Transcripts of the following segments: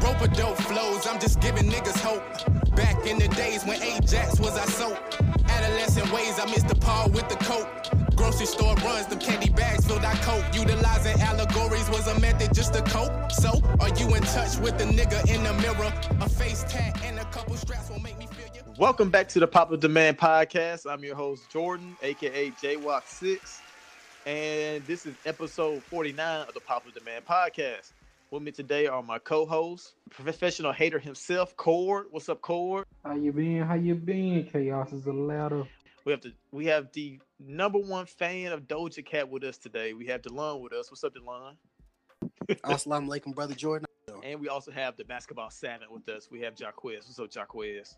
Roper dope flows, I'm just giving niggas hope. Back in the days when Ajax was our soap. Adolescent ways, I missed the paw with the coat. Grocery store runs, them candy bags filled our coat. Utilizing allegories was a method just to cope. So, are you in touch with the nigga in the mirror? A face tat and a couple straps will make me feel you. Welcome back to the Popular Demand Podcast. I'm your host, Jordan, aka JWalk6. And this is episode 49 of the Popular Demand Podcast. With me today are my co-hosts, professional hater himself, Cord. What's up, Cord? How you been? How you been? Chaos is a ladder. We have the we have the number one fan of Doja Cat with us today. We have Delon with us. What's up, Delon? Assalamu alaikum, brother Jordan. And we also have the basketball savant with us. We have Jaquez. What's up, Jaquez?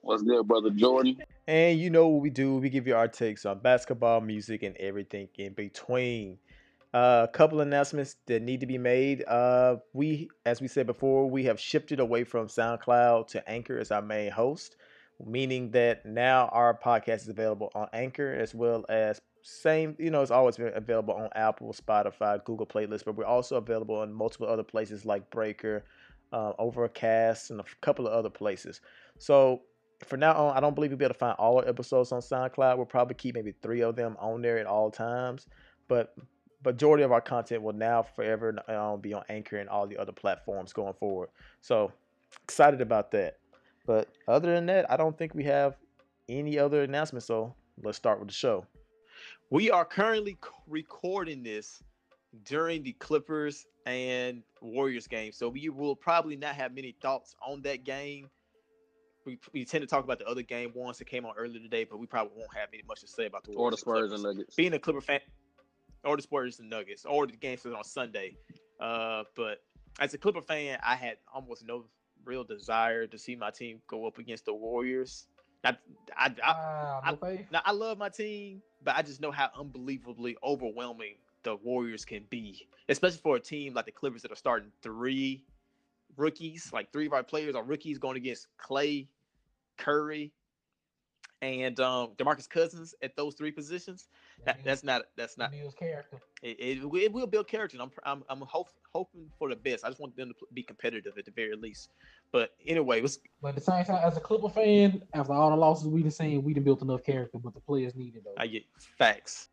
What's good, brother Jordan? And you know what we do. We give you our takes on basketball, music, and everything in between. A uh, couple announcements that need to be made. Uh, we, as we said before, we have shifted away from SoundCloud to Anchor as our main host, meaning that now our podcast is available on Anchor as well as same. You know, it's always been available on Apple, Spotify, Google Playlists, but we're also available on multiple other places like Breaker, uh, Overcast, and a couple of other places. So for now on, I don't believe you'll be able to find all our episodes on SoundCloud. We'll probably keep maybe three of them on there at all times, but majority of our content will now forever um, be on Anchor and all the other platforms going forward. So excited about that. But other than that, I don't think we have any other announcements. So let's start with the show. We are currently recording this during the Clippers and Warriors game. So we will probably not have many thoughts on that game. We, we tend to talk about the other game once it came on earlier today, but we probably won't have any much to say about the Warriors or the Spurs and, and Nuggets. Being a Clipper fan, or the Spurs and Nuggets, or the games on Sunday. Uh, but as a Clipper fan, I had almost no real desire to see my team go up against the Warriors. I, I, I, uh, I, now, I love my team, but I just know how unbelievably overwhelming the Warriors can be, especially for a team like the Clippers that are starting three rookies, like three of our players are rookies going against Clay, Curry, and um, Demarcus Cousins at those three positions. That, that's not that's not builds character. It, it, it, will build character. I'm I'm I'm hope, hoping for the best. I just want them to be competitive at the very least. But anyway, was but at the same time, as a Clipper fan, after all the losses we have seen, we have built enough character, but the players needed though. I get facts.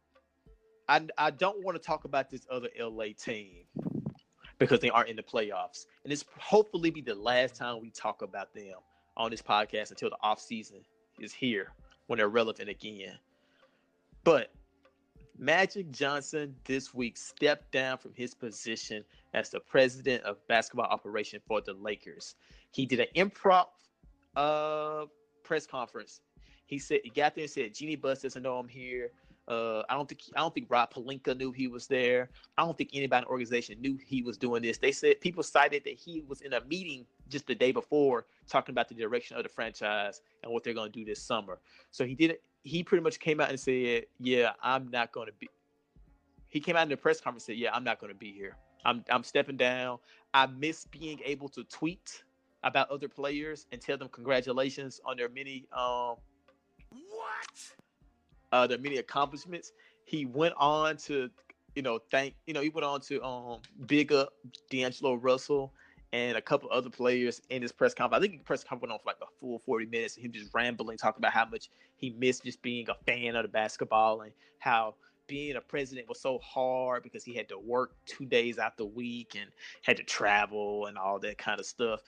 I I don't want to talk about this other LA team because they aren't in the playoffs, and it's hopefully be the last time we talk about them on this podcast until the off season is here when they're relevant again. But Magic Johnson this week stepped down from his position as the president of basketball operation for the Lakers. He did an improv uh, press conference. He said he got there and said, "Jeanie Buss doesn't know I'm here. Uh, I don't think I don't think Rob Pelinka knew he was there. I don't think anybody in the organization knew he was doing this. They said people cited that he was in a meeting just the day before talking about the direction of the franchise and what they're going to do this summer. So he did it. He pretty much came out and said, "Yeah, I'm not going to be." He came out in the press conference and said, "Yeah, I'm not going to be here. I'm I'm stepping down. I miss being able to tweet about other players and tell them congratulations on their many um what uh, the many accomplishments. He went on to, you know, thank, you know, he went on to um big up D'Angelo Russell and a couple other players in his press conference. I think the press conference went on for like a full 40 minutes. Him just rambling, talking about how much he missed just being a fan of the basketball and how being a president was so hard because he had to work two days out the week and had to travel and all that kind of stuff.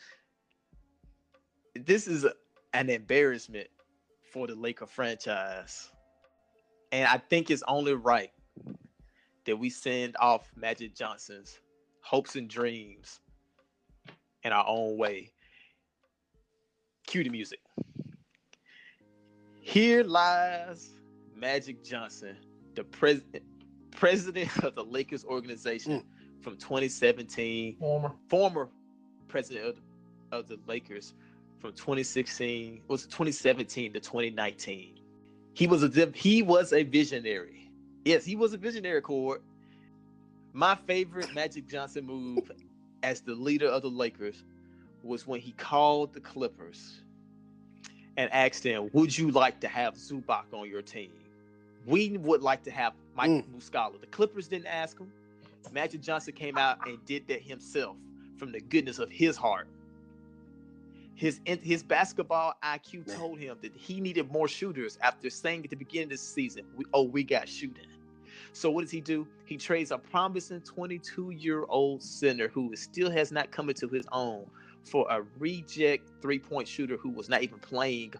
This is an embarrassment for the Laker franchise. And I think it's only right that we send off Magic Johnson's hopes and dreams in our own way. Cue the music. Here lies Magic Johnson, the president president of the Lakers organization mm. from 2017, former former president of, of the Lakers from 2016 was 2017 to 2019. He was a he was a visionary. Yes, he was a visionary. Cord. My favorite Magic Johnson move as the leader of the Lakers was when he called the Clippers and asked them, "Would you like to have Zubac on your team? We would like to have Mike mm. Muscala." The Clippers didn't ask him. Magic Johnson came out and did that himself. from the goodness of his heart. His his basketball IQ told him that he needed more shooters after saying at the beginning of the season, we, "Oh, we got shooting." So what does he do? He trades a promising 22-year-old center who still has not come into his own for a reject three-point shooter who was not even playing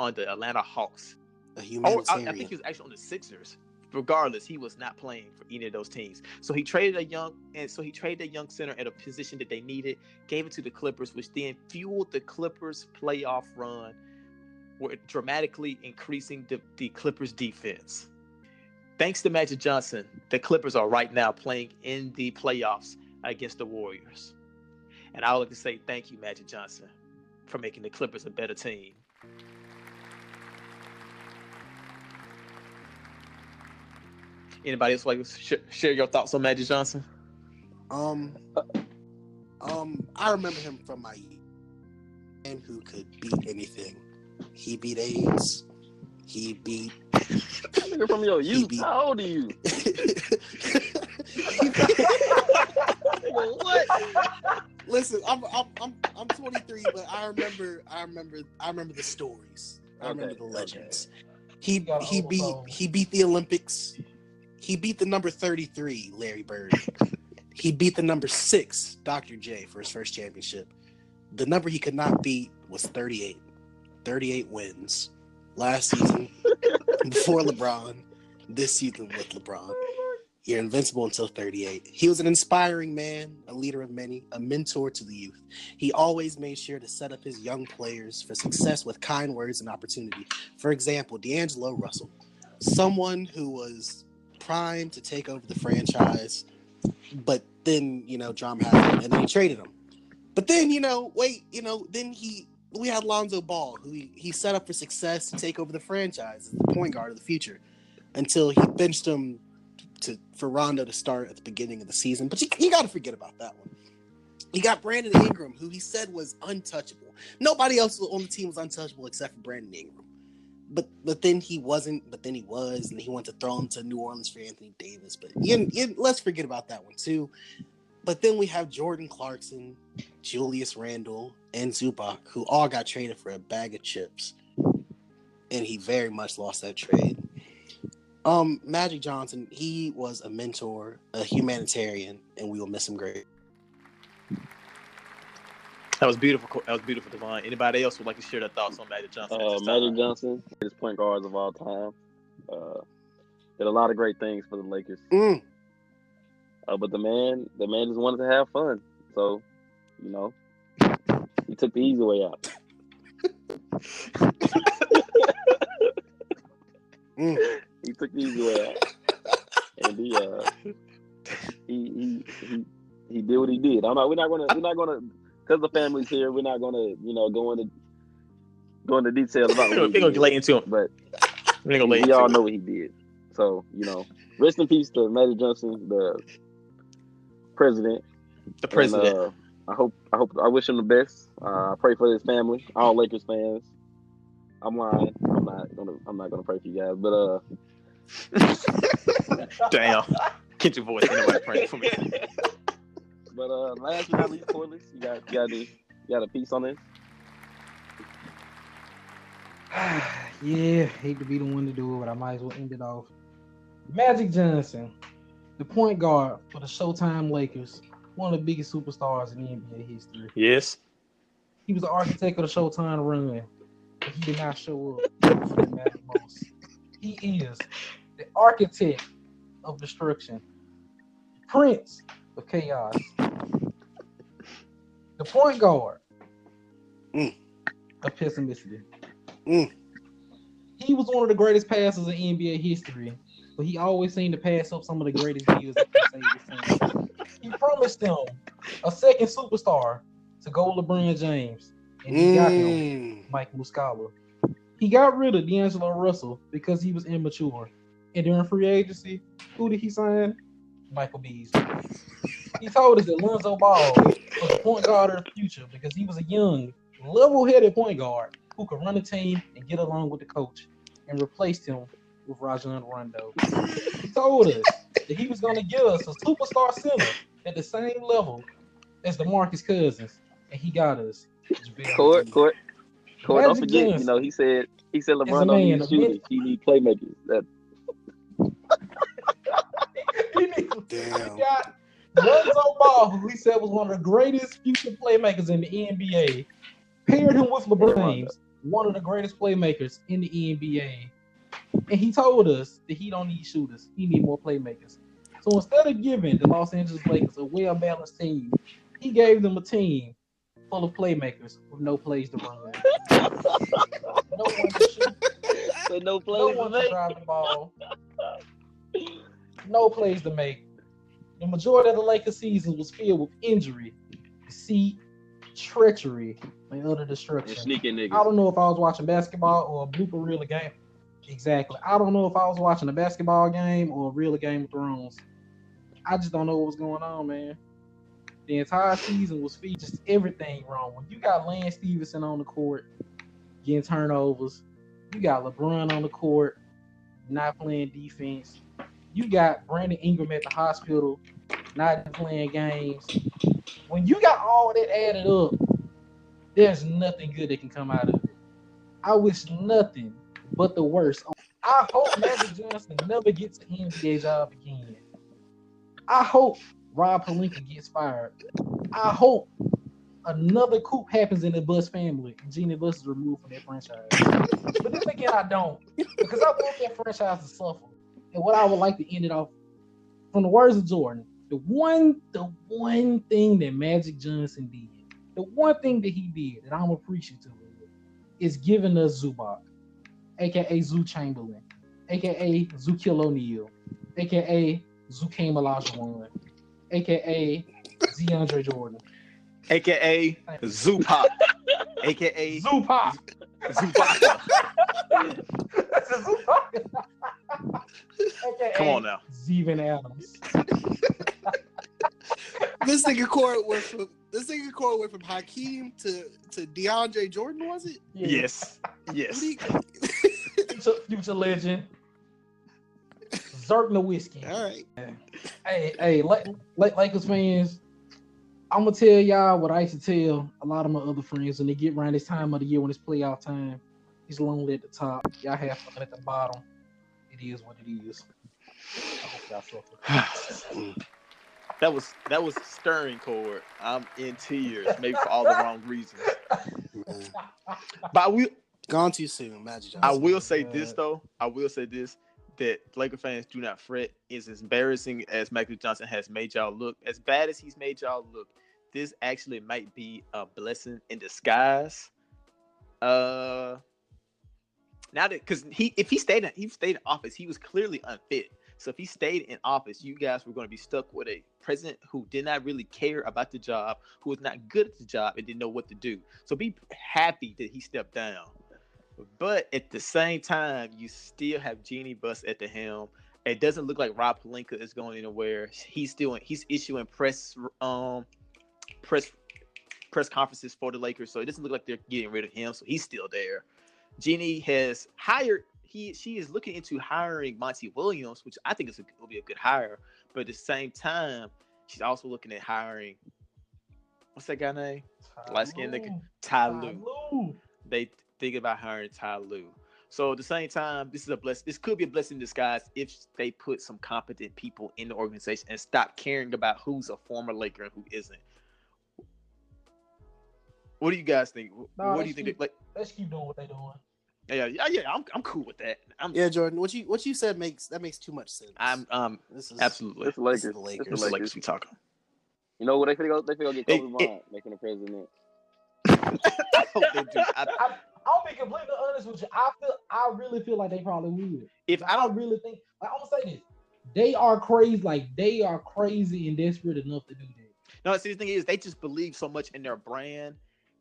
on the Atlanta Hawks. A Oh, I, humanitarian. I think he was actually on the Sixers. Regardless, he was not playing for any of those teams. So he traded a young, and so he traded a young center at a position that they needed, gave it to the Clippers, which then fueled the Clippers' playoff run, were dramatically increasing the, the Clippers' defense. Thanks to Magic Johnson, the Clippers are right now playing in the playoffs against the Warriors. And I would like to say thank you, Magic Johnson, for making the Clippers a better team. Anybody else like to sh- share your thoughts on Magic Johnson? Um, um, I remember him from my. Man who could beat anything. He beat AIDS. He beat. Nigga from your youth. beat- How old are you? What? Listen, I'm, I'm I'm I'm 23, but I remember I remember I remember the stories. I remember Okay, the okay. legends. He he beat overflow. he beat the Olympics. He beat the number 33, Larry Bird. he beat the number six, Dr. J, for his first championship. The number he could not beat was 38. 38 wins. Last season, before LeBron, this season with LeBron. You're invincible until 38. He was an inspiring man, a leader of many, a mentor to the youth. He always made sure to set up his young players for success with kind words and opportunity. For example, D'Angelo Russell, someone who was primed to take over the franchise, but then, you know, drama happened and then he traded him. But then, you know, wait, you know, then he we had Lonzo Ball, who he, he set up for success to take over the franchise as the point guard of the future until he benched him to for Rondo to start at the beginning of the season. But you, you got to forget about that one. He got Brandon Ingram, who he said was untouchable. Nobody else on the team was untouchable except for Brandon Ingram. But but then he wasn't. But then he was, and he wanted to throw him to New Orleans for Anthony Davis. But you, you, let's forget about that one too. But then we have Jordan Clarkson, Julius Randle, and Zubac, who all got traded for a bag of chips, and he very much lost that trade. Um, Magic Johnson, he was a mentor, a humanitarian, and we will miss him great. That was beautiful. That was beautiful, Devon. Anybody else would like to share their thoughts on Magic Johnson? Uh, this time? Magic Johnson, greatest point guards of all time. Uh, did a lot of great things for the Lakers. Mm, Uh, but the man, the man just wanted to have fun. So, you know, he took the easy way out. mm. He took the easy way out, and he, uh, he, he, he, he did what he did. I'm not. We're not gonna. We're not gonna. Because the family's here, we're not gonna, you know, go into go into details about. We're what gonna he lay did. into him. But We're gonna lay we into all him. know what he did. So, you know, rest in peace to Magic Johnson, the president. the president. And, uh, I hope I hope I wish him the best. Uh, I pray for his family, all Lakers fans. I'm lying. I'm not gonna I'm not gonna pray for you guys, but uh Damn. Get your voice. Ain't nobody praying for me. but uh last but not least, Corliss, you got you got any, you got a piece on this? yeah, hate to be the one to do it, but I might as well end it off. Magic Johnson, the point guard for the Showtime Lakers, one of the biggest superstars in NBA history. Yes. He was the architect of the Showtime run, but he did not show up for the Magic most. He is the architect of destruction, prince of chaos, the point guard Mm. of pessimistic. Mm. He was one of the greatest passers in NBA history, but he always seemed to pass up some of the greatest deals that could save his team. He promised them a second superstar to go with LeBron James, and he got him Mm. Mike Muscala. He got rid of D'Angelo Russell because he was immature. And during free agency, who did he sign? Michael Beasley. He told us that Lonzo Ball was the point guard of the future because he was a young, level-headed point guard who could run a team and get along with the coach, and replaced him with Rajon Rondo. He told us that he was going to give us a superstar center at the same level as DeMarcus Cousins, and he got us. Court, court, court. Don't Magic forget, you know, he said he said LeBron don't need shooters. He need playmakers. That he needs- Damn. He got Lonzo Ball, who he said was one of the greatest future playmakers in the NBA, paired him with LeBron James, one of the greatest playmakers in the NBA. And he told us that he don't need shooters, he need more playmakers. So instead of giving the Los Angeles Lakers a well-balanced team, he gave them a team full of playmakers with no plays to run. no one to shoot, but no no plays one to to make. drive the ball. No plays to make. The majority of the Lakers season was filled with injury, deceit, treachery, and utter And destruction. sneaking I don't know if I was watching basketball or a blooper reel of game. Exactly. I don't know if I was watching a basketball game or a real Game of Thrones. I just don't know what was going on, man. The entire season was just everything wrong. When you got Lance Stephenson on the court getting turnovers, you got LeBron on the court not playing defense. You got Brandon Ingram at the hospital not playing games. When you got all that added up, there's nothing good that can come out of it. I wish nothing but the worst. I hope Magic Johnson never gets an NBA job again. I hope Rob Pelinka gets fired. I hope another coup happens in the Buss family and Jeanie Buss is removed from that franchise. But then again, I don't because I want that franchise to suffer. And what I would like to end it off from the words of Jordan, the one, the one thing that Magic Johnson did, the one thing that he did that I'm appreciative of, is giving us Zubac, aka Zoo Chamberlain, aka Zukil O'Neal, aka Zucane Olajuwon, aka DeAndre Jordan, aka Zupac, aka Zupac. Zupac. That's a Zupac. AKA Come on now. Steven Adams. This nigga Cord went from this nigga Cord went from Hakeem to to DeAndre Jordan, was it? Yeah. Yes. What Yes. do you- Future, future legend. Zerk whiskey All right. Hey, hey, like, like Lakers fans, I'm gonna tell y'all what I used to tell a lot of my other friends when they get around this time of the year when it's playoff time. It's lonely at the top. Y'all have fun at the bottom. It is what it is. I hope y'all suffer. that was that was stirring Cord. I'm in tears, maybe for all the wrong reasons. Man. But we Gone too soon, Magic Johnson. I will say this though. I will say this that Laker fans do not fret. Is as embarrassing as Magic Johnson has made y'all look, as bad as he's made y'all look, this actually might be a blessing in disguise. Uh now that because he if he stayed in he stayed in office, he was clearly unfit. So if he stayed in office, you guys were going to be stuck with a president who did not really care about the job, who was not good at the job, and didn't know what to do. So be happy that he stepped down. But at the same time, you still have Jeanie Buss at the helm. It doesn't look like Rob Pelinka is going anywhere. He's still he's issuing press um press press conferences for the Lakers, so it doesn't look like they're getting rid of him. So he's still there. Jeanie has hired. He she is looking into hiring Monty Williams, which I think is a, will be a good hire. But at the same time, she's also looking at hiring. What's that guy name? Light skinned nigga. Ty Lue Lue. they thinking about hiring Ty Lue. So at the same time, this is a bless. This could be a blessing in disguise if they put some competent people in the organization and stop caring about who's a former Laker and who isn't. What do you guys think? Nah, what do you think? cute. Like, Let's keep doing what they're doing. Yeah, yeah, yeah. I'm, I'm cool with that. I'm, Yeah, Jordan, what you what you said makes that makes too much sense. I'm, um, this is absolutely. It's the Lakers. This is the It's Lakers. the This is Lakers. Lakers we talking. You know what? They finna go. They finna go get Hey, Kobe hey. Bryant making the president. I hope they do. I, I, I'll be completely honest with you. I feel, I really feel like they probably would. if I I don't, really think, like, I'm gonna say this: they are crazy. Like they are crazy and desperate enough to do that. no. See, the thing is, they just believe so much in their brand.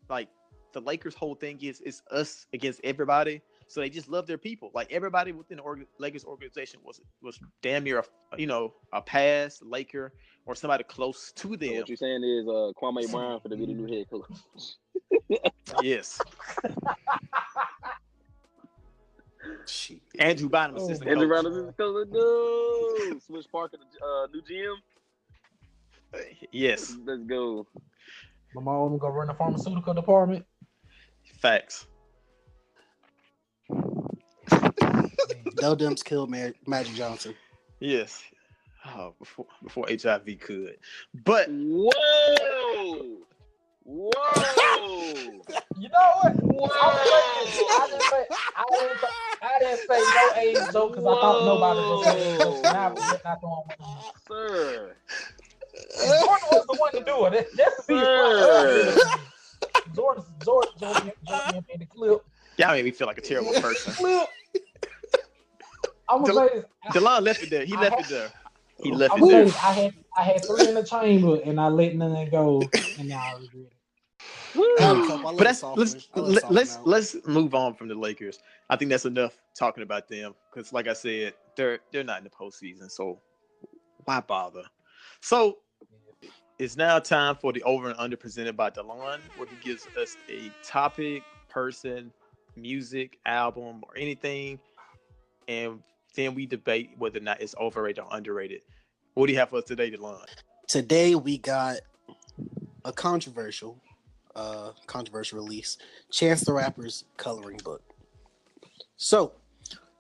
Like the Lakers' whole thing is, is us against everybody. So they just love their people. Like everybody within the org- Lakers organization was was damn near a you know a past Laker or somebody close to So them. what you're saying is uh, Kwame Brown for to be the new head coach. Yes, Shit. Andrew Bynum, Oh, assistant Andrew coach. Brown is the coach. No, Smush Parker, the uh, new GM. Yes, Let's go. Lamar Odom gonna run the pharmaceutical department. Facts. Dell Demps killed Mar- Magic Johnson. Yes. Oh, before before HIV could, but Whoa! Whoa! You know what? Whoa! I didn't say I didn't say, I didn't say no age though because I thought nobody was gonna say age now not throwing one. Sir. Jordan was the one to do it. That- That's the Sir. Biggest Jordan, Jordan, Jordan, Jordan in the clip. y'all made me feel like a terrible person. Clip. I'm gonna Del- say this. Delon left it there. He I left had- it there. He left I'm it there. I had I had three in the chamber and I let none of them go and now I regret it. I had a couple. I let But that's soften. let's let it let, soften let's let's move on from the Lakers. I think that's enough talking about them because, like I said, they're they're not in the postseason, so why bother? So it's now time for the over and under presented by Delon, where he gives us a topic, person, music, album, or anything, and then we debate whether or not it's overrated or underrated. What do you have for us today, Delon? Today we got a controversial, uh, controversial release: Chance the Rapper's coloring book. So,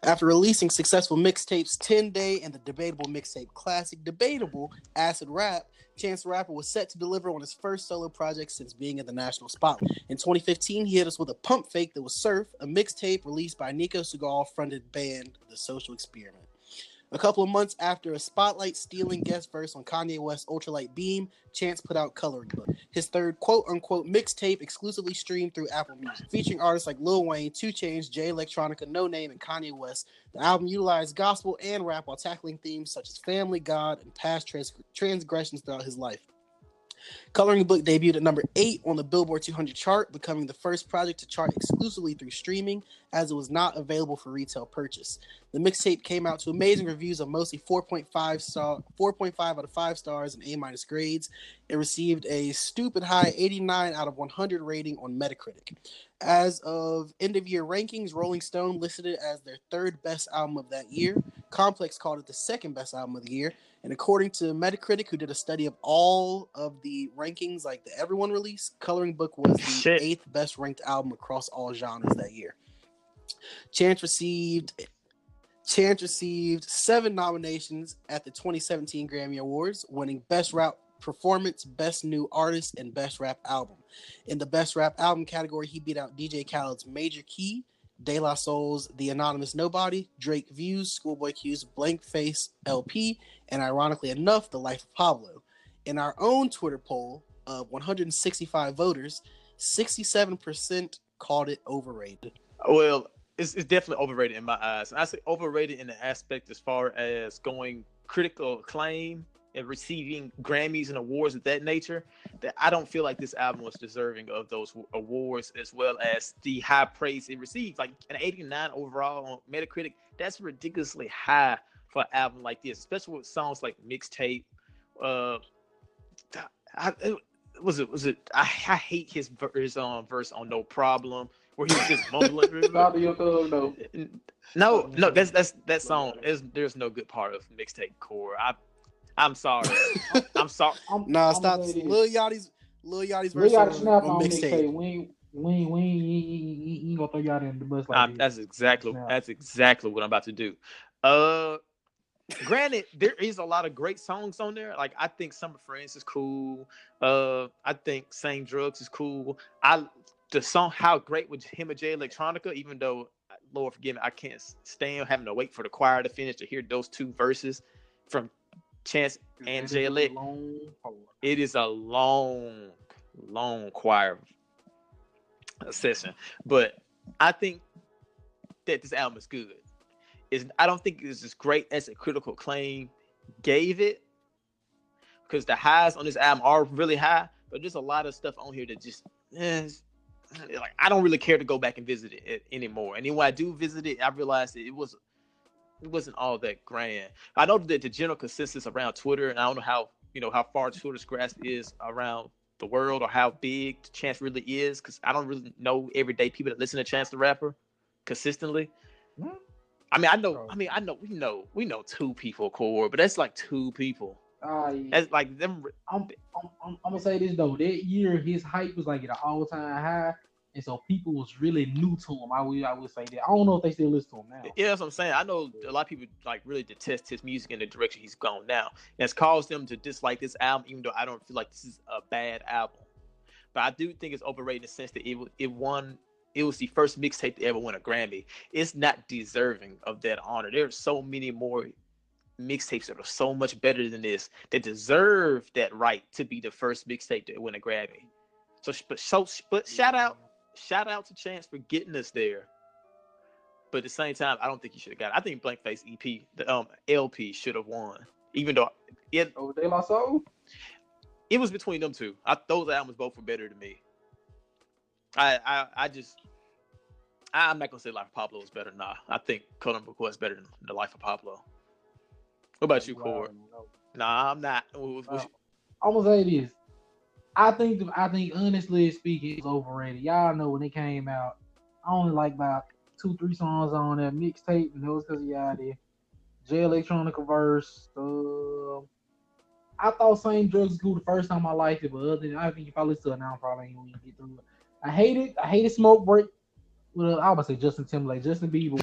after releasing successful mixtapes 10 Day and the debatable mixtape classic Debatable Acid Rap, Chance the Rapper was set to deliver on his first solo project since being in the national spotlight. In 2015, he hit us with a pump fake that was Surf, a mixtape released by Nico Segal fronted band The Social Experiment. A couple of months after a spotlight stealing guest verse on Kanye West's Ultralight Beam, Chance put out Coloring Book, his third quote unquote mixtape exclusively streamed through Apple Music, featuring artists like Lil Wayne, 2 Chainz, Jay Electronica, Noname, and Kanye West. The album utilized gospel and rap while tackling themes such as family, God, and past trans- transgressions throughout his life. Coloring Book debuted at number 8 on the Billboard 200 chart, becoming the first project to chart exclusively through streaming as it was not available for retail purchase. The mixtape came out to amazing reviews of mostly 4.5 star 4.5 out of 5 stars and A minus grades. It received a stupid high 89 out of 100 rating on Metacritic. As of end of year rankings, Rolling Stone listed it as their third best album of that year. Complex called it the second best album of the year. And according to Metacritic, who did a study of all of the rankings, like the Everyone release, Coloring Book was the Shit. eighth best ranked album across all genres that year. Chance received Chance received seven nominations at the 2017 Grammy Awards, winning Best Rap Performance, Best New Artist, and Best Rap Album. In the Best Rap Album category, he beat out DJ Khaled's Major Key, De La Soul's The Anonymous Nobody, Drake Views, Schoolboy Q's Blank Face LP, and ironically enough, The Life of Pablo. In our own Twitter poll of 165 voters, 67% called it overrated. Well, it's, it's definitely overrated in my eyes. And I say overrated in the aspect as far as going critical acclaim and receiving Grammys and awards of that nature. That I don't feel like this album was deserving of those awards as well as the high praise it received. Like an 89 overall on Metacritic, that's ridiculously high for an album like this, especially with songs like Mixtape. Uh, I, it- was it was it? I, I hate his his um verse on No Problem where he was just mumbling. Shout your thug though. No, no, that's that's that song. Is there's no good part of mixtape core. I, I'm sorry. I'm sorry. I'm, Nah, I'm stop. gonna say. Lil Yachty's Lil Yachty's We verse got to on, snap on on mixtape. mixtape. We ain't, we we ain't, gonna throw y'all in the bus like Um, that's exactly Snap. that's exactly what I'm about to do. Uh, granted, there is a lot of great songs on there. Like I think Summer Friends is cool. Uh, I think Same Drugs is cool. I the song How Great with him and Jay Electronica, even though Lord forgive me, I can't stand having to wait for the choir to finish to hear those two verses from Chance and Jay is a Elect. long hold. It is a long, long choir session, but I think that this album is good. Is I don't think it's as great as a critical acclaim gave it, because the highs on this album are really high, but there's a lot of stuff on here that just eh, it's- like I don't really care to go back and visit it, anymore. And then when I do visit it, I realized that it was it wasn't all that grand. I know that the general consensus around Twitter, and I don't know how you know how far Twitter's grasp is around the world or how big Chance really is, because I don't really know everyday people that listen to Chance the Rapper consistently. Hmm. I mean, I know. Oh. I mean, I know. We know. We know two people core, but that's like two people. Yeah. That's like them. I'm, I'm, I'm, I'm gonna say this though. That year, his hype was like at an all time high, and so people was really new to him. I would, I would say that. I don't know if they still listen to him now. Yeah, that's what I'm saying. I know a lot of people like really detest his music in the direction he's gone now. And it's caused them to dislike this album, even though I don't feel like this is a bad album. But I do think it's overrated in the sense that it it won. It was the first mixtape to ever win a Grammy. It's not deserving of that honor. There's so many more mixtapes that are so much better than this that deserve that right to be the first mixtape to win a Grammy. So, but so, but shout out, shout out to Chance for getting us there. But at the same time, I don't think he should have got it. I think Blank Face EP, the um LP should have won. Even though it Oh, De La Soul. it was between them two. I those albums both were better to me. I I, I just I'm not gonna say Life of Pablo is better. Nah, I think Colin McCoy is better than the Life of Pablo. What about you, Cord? Nah, I'm not. What- what- I'm gonna say this. I think I think honestly speaking, it's overrated. Y'all know when it came out, I only like about two, three songs on that mixtape, and that was because of y'all there. Jay Electronica verse. Um, I thought same drugs was cool the first time I liked it, but other than I think if I listen to it now, I probably ain't gonna get through it. I hate it. I hated Smoke Break. Well, I would say Justin Timberlake, Justin Bieber.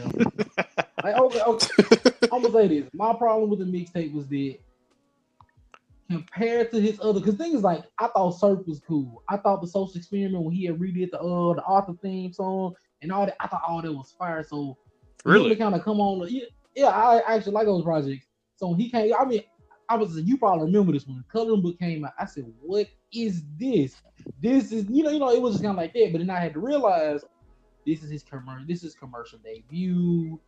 like, okay, okay. I'm gonna say this. My problem with the mixtape was that compared to his other, because things like I thought Surf was cool. I thought the Social Experiment when he had redid the uh the Arthur theme song and all that. I thought all that was fire. So really? kind of come on. Yeah, yeah, I actually like those projects. So when he came, I mean, I was you probably remember this one. Coloring Book came out. I said, "What is this? This is you know you know it was just kind of like that." But then I had to realize this is his commercial. This is commercial debut.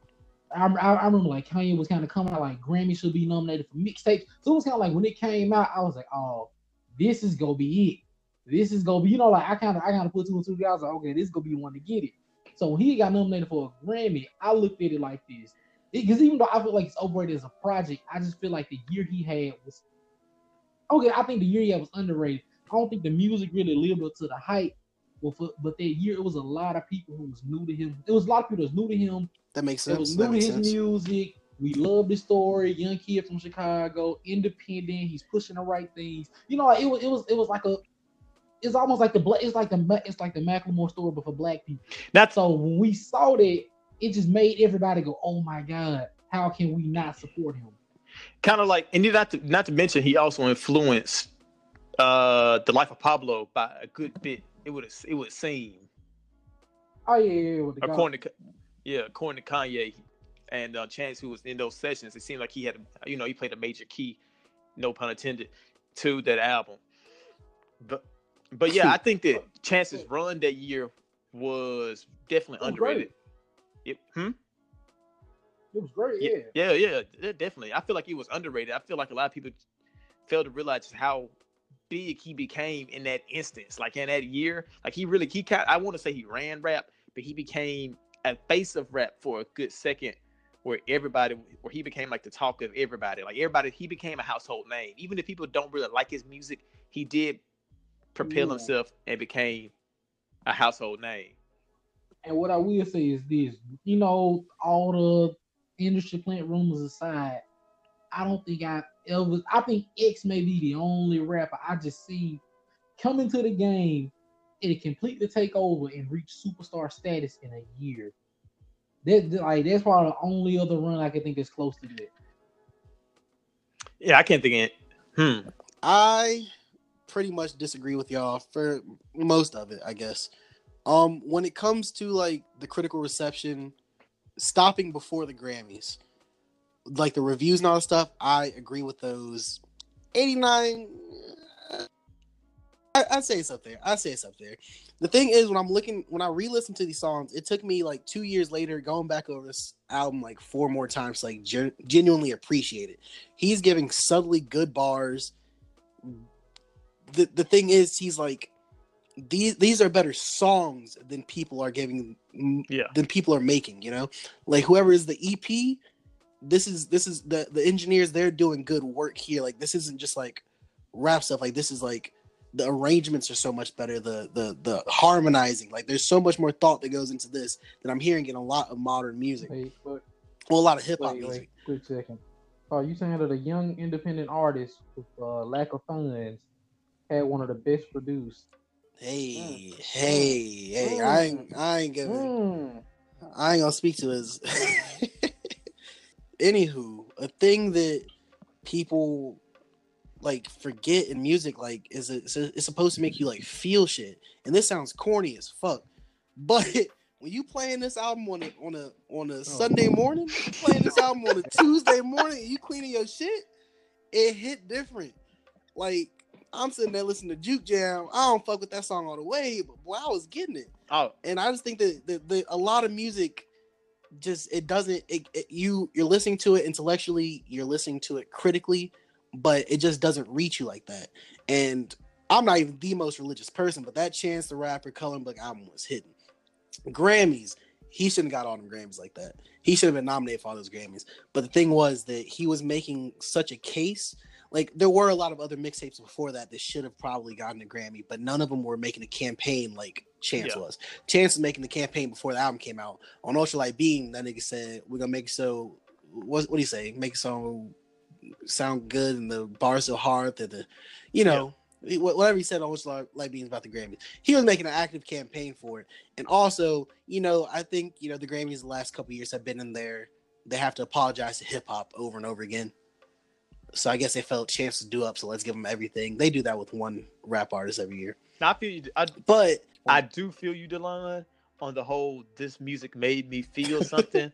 I, I, I remember like Kanye was kind of coming out like Grammy should be nominated for mixtapes. So it was kind of like when it came out, I was like, "Oh, this is gonna be it. This is gonna be you know like I kind of I kind of put two and two was like, okay, this is gonna be one to get it." So when he got nominated for a Grammy, I looked at it like this. Because even though I feel like it's overrated as a project, I just feel like the year he had was okay. I think the year he had was underrated. I don't think the music really lived up to the hype. But, for, but that year, it was a lot of people who was new to him. It was a lot of people that was new to him. That makes That sense. was That new to his sense. music. We love the story. Young kid from Chicago, independent. He's pushing the right things. You know, like it was. It was. It was like a. It's almost like the black. It's like the. Ma- It's like the Macklemore story, but for black people. That's So when we saw that, it just made everybody go, "Oh my god, how can we not support him?" kind of like, and not to not to mention, he also influenced uh the Life of Pablo by a good bit. It would it would seem Oh yeah, yeah, the guy. according to yeah, according to Kanye and uh, Chance, who was in those sessions, it seemed like he had, a, you know, he played a major key, no pun intended, to that album. But, but yeah, I think that Chance's run that year was definitely was underrated. It, hmm? It was great. Yeah, Yeah. yeah, yeah, definitely. I feel like it was underrated. I feel like a lot of people fail to realize just how big he became in that instance. Like in that year, like he really he kind I want to say he ran rap, but he became a face of rap for a good second where everybody where he became like the talk of everybody. Like everybody he became a household name. Even if people don't really like his music, he did propel Yeah. himself and became a household name. And what I will say is this: you know, all the industry plant rumors aside, I don't think I ever. I think X may be the only rapper I just see come into the game and completely take over and reach superstar status in a year. That that- like that's probably the only other run I can think is close to that. Yeah, I can't think of it. Hmm. I pretty much disagree with y'all for most of it, I guess. Um, when it comes to like the critical reception, stopping before the Grammys, like the reviews and all that stuff, I agree with those. Eighty nine, I, I'd say it's up there. I'd say it's up there. The thing is, when I'm looking, when I re-listen to these songs, it took me like two years later going back over this album like four more times, to, like gen- genuinely appreciate it. He's giving subtly good bars the the thing is he's like these these are better songs than people are giving Yeah. than people are making you know like whoever is the ep this is this is the the engineers they're doing good work here like this isn't just like rap stuff like this is like the arrangements are so much better the the the harmonizing like there's so much more thought that goes into this than i'm hearing in a lot of modern music Wait, wait, well a lot of hip-hop wait, music wait, quick second. So are you saying that a young independent artist with uh, lack of funds had one of the best produced? Hey, hey, hey! I ain't, I ain't giving, Mm. I ain't gonna speak to his. Anywho, a thing that people like forget in music, like, is it, it's, it's supposed to make you like feel shit, and this sounds corny as fuck, but when you playing this album on a on a on a oh. Sunday morning, you playing this album on a Tuesday morning, you cleaning your shit, it hit different. Like I'm sitting there listening to Juke Jam. I don't fuck with that song all the way, but boy, I was getting it. Oh, And I just think that the, the a lot of music just it doesn't it, it- you you're listening to it intellectually, you're listening to it critically, but it just doesn't reach you like that. And I'm not even the most religious person, but that Chance the Rapper Coloring Book album was hidden. Grammys, he shouldn't have got all them Grammys like that. He should have been nominated for all those Grammys. But the thing was that he was making such a case. Like there were a lot of other mixtapes before that that should have probably gotten a Grammy, but none of them were making a campaign like Chance Yeah. was. Chance was making the campaign before the album came out. On Ultralight Beam, that nigga said, "We're gonna make so." What what do you say? Make it so sound good and the bars so hard that the, you know, wh- whatever he said on Ultralight Beam about the Grammys. He was making an active campaign for it, and also, you know, I think you know the Grammys the last couple years have been in there. They have to apologize to hip hop over and over again. So I guess they felt chance to do up. So let's give them everything. They do that with one rap artist every year. now I feel you. I, But I do feel you, Delon, on the whole. This music made me feel something.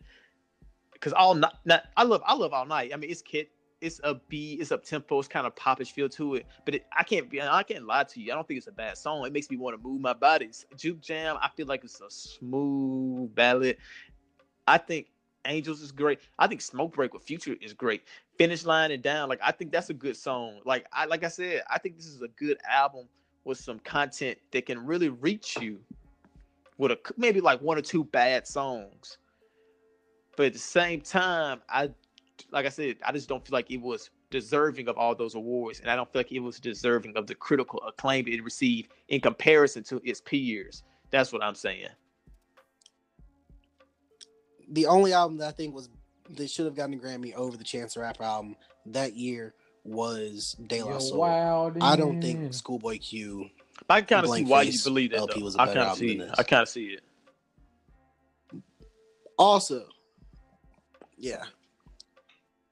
Because all night, not, I love, I love all night. I mean, it's kid, it's a B, it's up tempo, it's kind of popish feel to it. But it, I can't be, I can't lie to you. I don't think it's a bad song. It makes me want to move my bodies. Juke Jam, I feel like it's a smooth ballad. I think Angels is great. I think Smoke Break with Future is great. Finish Line and Down, like I think that's a good song. Like I, like I said, I think this is a good album with some content that can really reach you with a maybe like one or two bad songs. But at the same time, I like I said, I just don't feel like it was deserving of all those awards, and I don't feel like it was deserving of the critical acclaim it received in comparison to its peers. That's what I'm saying. The only album that I think was they should have gotten a Grammy over the Chance the Rapper album that year was De La Soul. wild I don't think Schoolboy Q. But I can kind of see why you believe that. LP Though. was a I better kind of album see than it. this. I kind of see it. Also, yeah.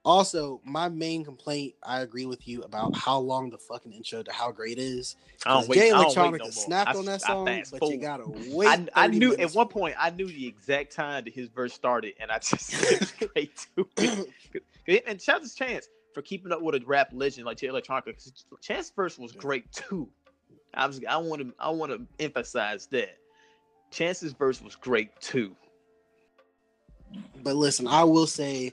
Also, my main complaint, I agree with you about how long the fucking intro to How Great is. I don't wait. Jay I don't wait Electronica no snapped I- on that song, but you gotta wait. I, I 30 knew at one point I knew the exact time that his verse started, and I just went straight to it. And shout out to Chance for keeping up with a rap legend like Jay Electronica. Chance's verse was great too. I was I want to I want to emphasize that Chance's verse was great too. But listen, I will say,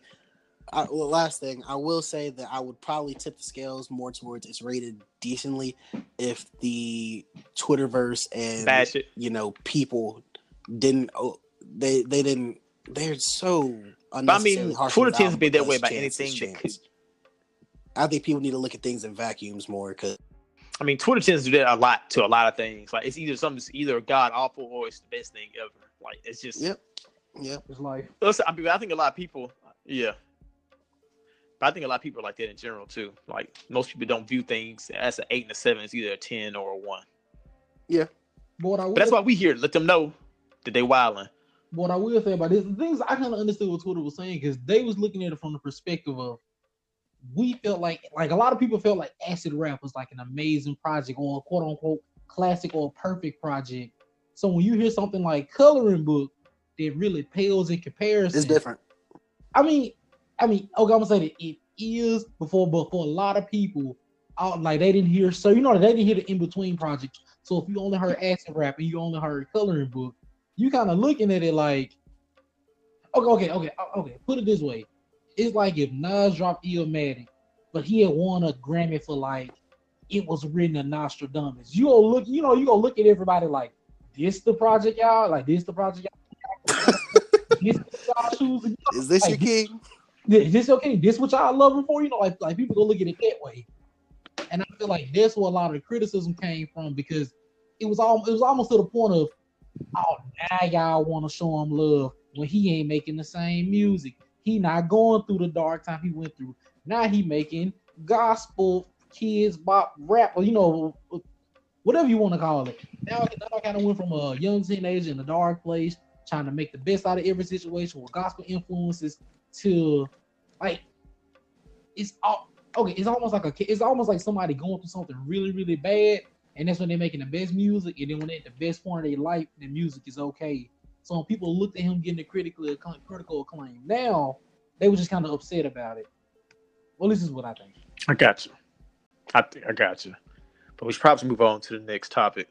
I, well, last thing, I will say that I would probably tip the scales more towards it's rated decently if the Twitterverse and Bash it. you know people didn't oh, they they didn't they're so But I mean, Twitter tends to be that way because about anything that could. I think people need to look at things in vacuums more because I mean, Twitter tends to do that a lot to a lot of things. Like it's either something's either god awful or it's the best thing ever. Like it's just Yep. yeah It's life. Listen, I mean, I think a lot of people, yeah. But I think a lot of people are like that in general too. Like most people don't view things as an eight and a seven. It's either a ten or a one. But what I will, But that's why we here let them know that they wilding. what I will say about this, the things I kind of understood what Twitter was saying because they was looking at it from the perspective of we felt like like a lot of people felt like acid rap was like an amazing project or a quote unquote classic or perfect project. So when you hear something like coloring book that really pales in comparison, it's different. I mean, I mean, okay, I'm gonna say that it is before, but for a lot of people, out like they didn't hear. So you know, they didn't hear the in between project. So if you only heard acid rap and you only heard coloring book, you kind of looking at it like, okay, okay, okay, okay. Put it this way, it's like if Nas dropped Illmatic, but he had won a Grammy for like it was written in Nastradamus. You gonna look, you know, you gonna look at everybody like this the project y'all, like this the project y'all, this the y'all choosing. Is this your Like, king? Is this okay? This what y'all love him for? You know, like like people go look at it that way. And I feel like that's where a lot of the criticism came from because it was all it was almost to the point of oh now y'all want to show him love when he ain't making the same music. He not going through the dark time he went through. Now he making gospel kids bop rap, or you know, whatever you want to call it. Now, now I kind of went from a young teenager in a dark place, trying to make the best out of every situation with gospel influences, to like it's all okay. It's almost like a it's almost like somebody going through something really really bad, and that's when they're making the best music, and then when they're at the best point of their life, the music is okay. So when people looked at him getting the critical critical acclaim, now they were just kind of upset about it. Well, this is what I think. I got you. I think I got you. But we should probably move on to the next topic.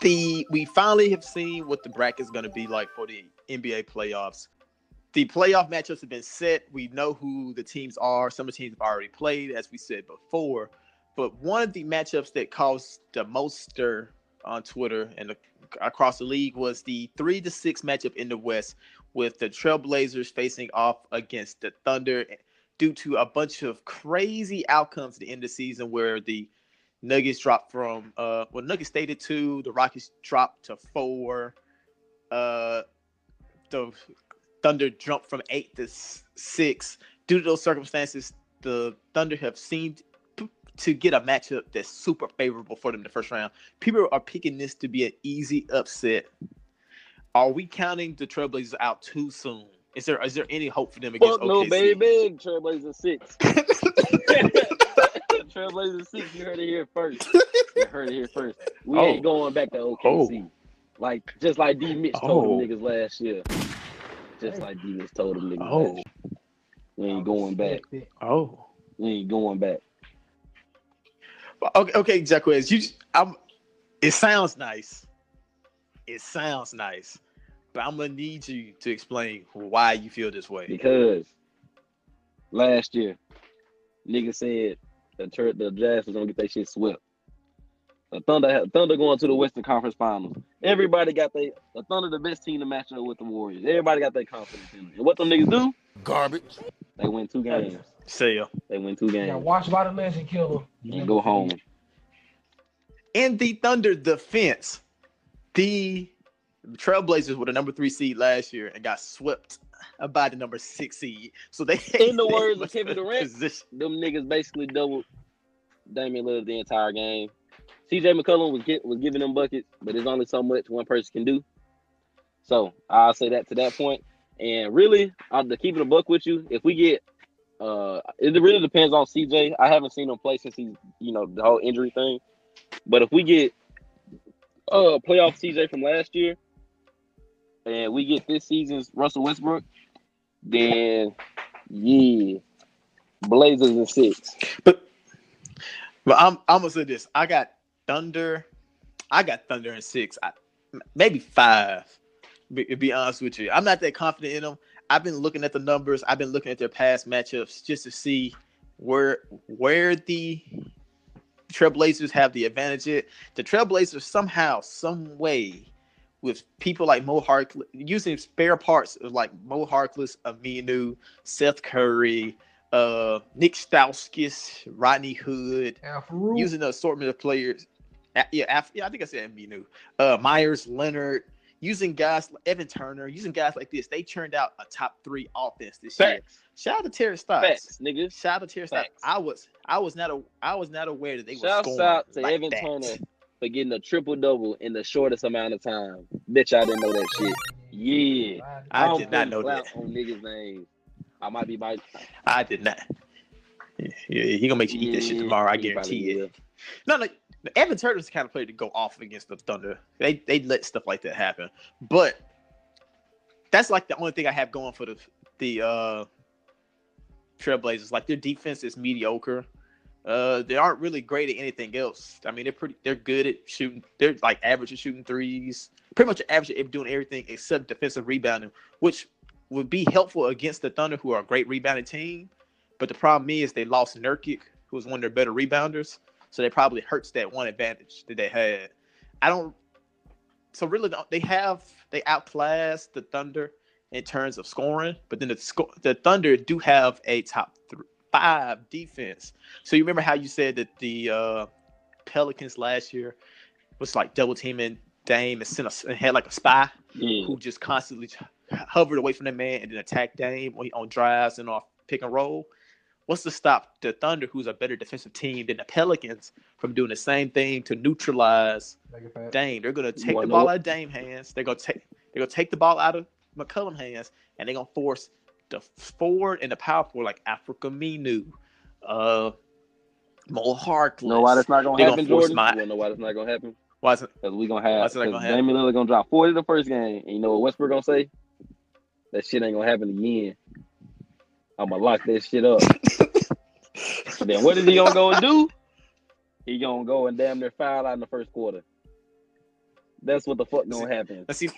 The we finally have seen what the bracket is going to be like for the NBA playoffs. The playoff matchups have been set. We know who the teams are. Some of the teams have already played, as we said before. But one of the matchups that caused the most stir on Twitter and the, across the league was the three to six matchup in the West, with the Trailblazers facing off against the Thunder due to a bunch of crazy outcomes at the end of the season where the Nuggets dropped from uh well Nuggets stayed at two, the Rockets dropped to four, uh the Thunder jumped from eight to six. Due to those circumstances, the Thunder have seemed to get a matchup that's super favorable for them in the first round. People are picking this to be an easy upset. Are we counting the Trailblazers out too soon? Is there is there any hope for them against Fuck no, baby. Trailblazers six. Trailblazers six. You heard it here first. You heard it here first. We oh. ain't going back to OKC. Oh. Like just like D Mitch told oh. them niggas last year. Just like D Mitch told him, niggas oh. We ain't going back. Oh. We ain't going back. Okay, okay, Jacquez. You, I'm. It sounds nice. It sounds nice. But I'm gonna need you to explain why you feel this way. Because last year, nigga said the tur- the Jazz was gonna get that shit swept. The Thunder Thunder going to the Western Conference Finals. Everybody got they the Thunder the best team to match up with the Warriors. Everybody got their confidence in them. And what them niggas do? Garbage. They win two games. Sell. They win two games. Yeah, watch by the legend killer. And go home. In the Thunder defense, the the Trailblazers were the number three seed last year and got swept by the number six seed. So they, in the words of Kevin Durant, position. them niggas basically doubled Damian Lillard the entire game. CJ McCollum was get, was giving them buckets, but there's only so much one person can do. So I'll say that to that point. And really, I'll to keep it a buck with you. If we get, uh, it really depends on CJ. I haven't seen him play since he's, you know, the whole injury thing. But if we get, uh, playoff CJ from last year, and we get this season's Russell Westbrook, then yeah, Blazers and six. But but I'm I'm gonna say this. I got Thunder. I got Thunder and six. I, maybe five. Be, to be honest with you, I'm not that confident in them. I've been looking at the numbers. I've been looking at their past matchups just to see where where the Trailblazers have the advantage. It the Trailblazers somehow, some way, with people like Mo Harkless, using spare parts of like Mo Harkless, Aminu, Seth Curry, uh, Nick Stauskas, Rodney Hood, using an assortment of players. Yeah, yeah, I think I said Aminu. Uh, Meyers, Leonard, using guys like Evan Turner, using guys like this. They churned out a top three offense this Facts. year. Shout out to Terry Stotts. Facts, nigga. Shout out to Terry Stotts. I was I was not a I was not aware that they Shout were scoring out to like Evan that. Turner for getting a triple double in the shortest amount of time. Bitch, y'all didn't know that shit. Yeah, I, I did not know that. On niggas' names, I might be by. I did not. Yeah, he gonna make you eat yeah, this shit tomorrow. I guarantee it. No, no. Evan Turner's the kind of player to go off against the Thunder. They they let stuff like that happen, but that's like the only thing I have going for the the uh Trailblazers. Like their defense is mediocre. Uh, they aren't really great at anything else. I mean, they're pretty. They're good at shooting. They're like average at shooting threes. Pretty much average at doing everything except defensive rebounding, which would be helpful against the Thunder, who are a great rebounding team. But the problem is they lost Nurkic, who was one of their better rebounders. So that probably hurts that one advantage that they had. I don't. So really, they have they outclass the Thunder in terms of scoring, but then the the Thunder do have a top three five defense. So you remember how you said that the uh, Pelicans last year was like double teaming Dame and sent a, and had like a spy yeah. who just constantly hovered away from the man and then attacked Dame on drives and off pick and roll. What's to stop the Thunder, who's a better defensive team than the Pelicans, from doing the same thing to neutralize Make it fat. Dame? They're gonna take the ball out of Dame hands. They're gonna take they're gonna take the ball out of McCollum hands, and they're gonna force the forward and the power forward like Al-Farouq Aminu, uh, Mo Harkless. You know why that's not gonna They gonna happen, force Jordan? my- You wanna know why that's not gonna happen? Why is it? Because we gonna have is it gonna? Damian Lillard gonna drop 40 the first game. And you know what Westbrook gonna say? That shit ain't gonna happen again. I'ma lock that shit up. then what is he gonna go and do? He gonna go and damn near foul out in the first quarter. That's what the fuck gonna happen. Let's see.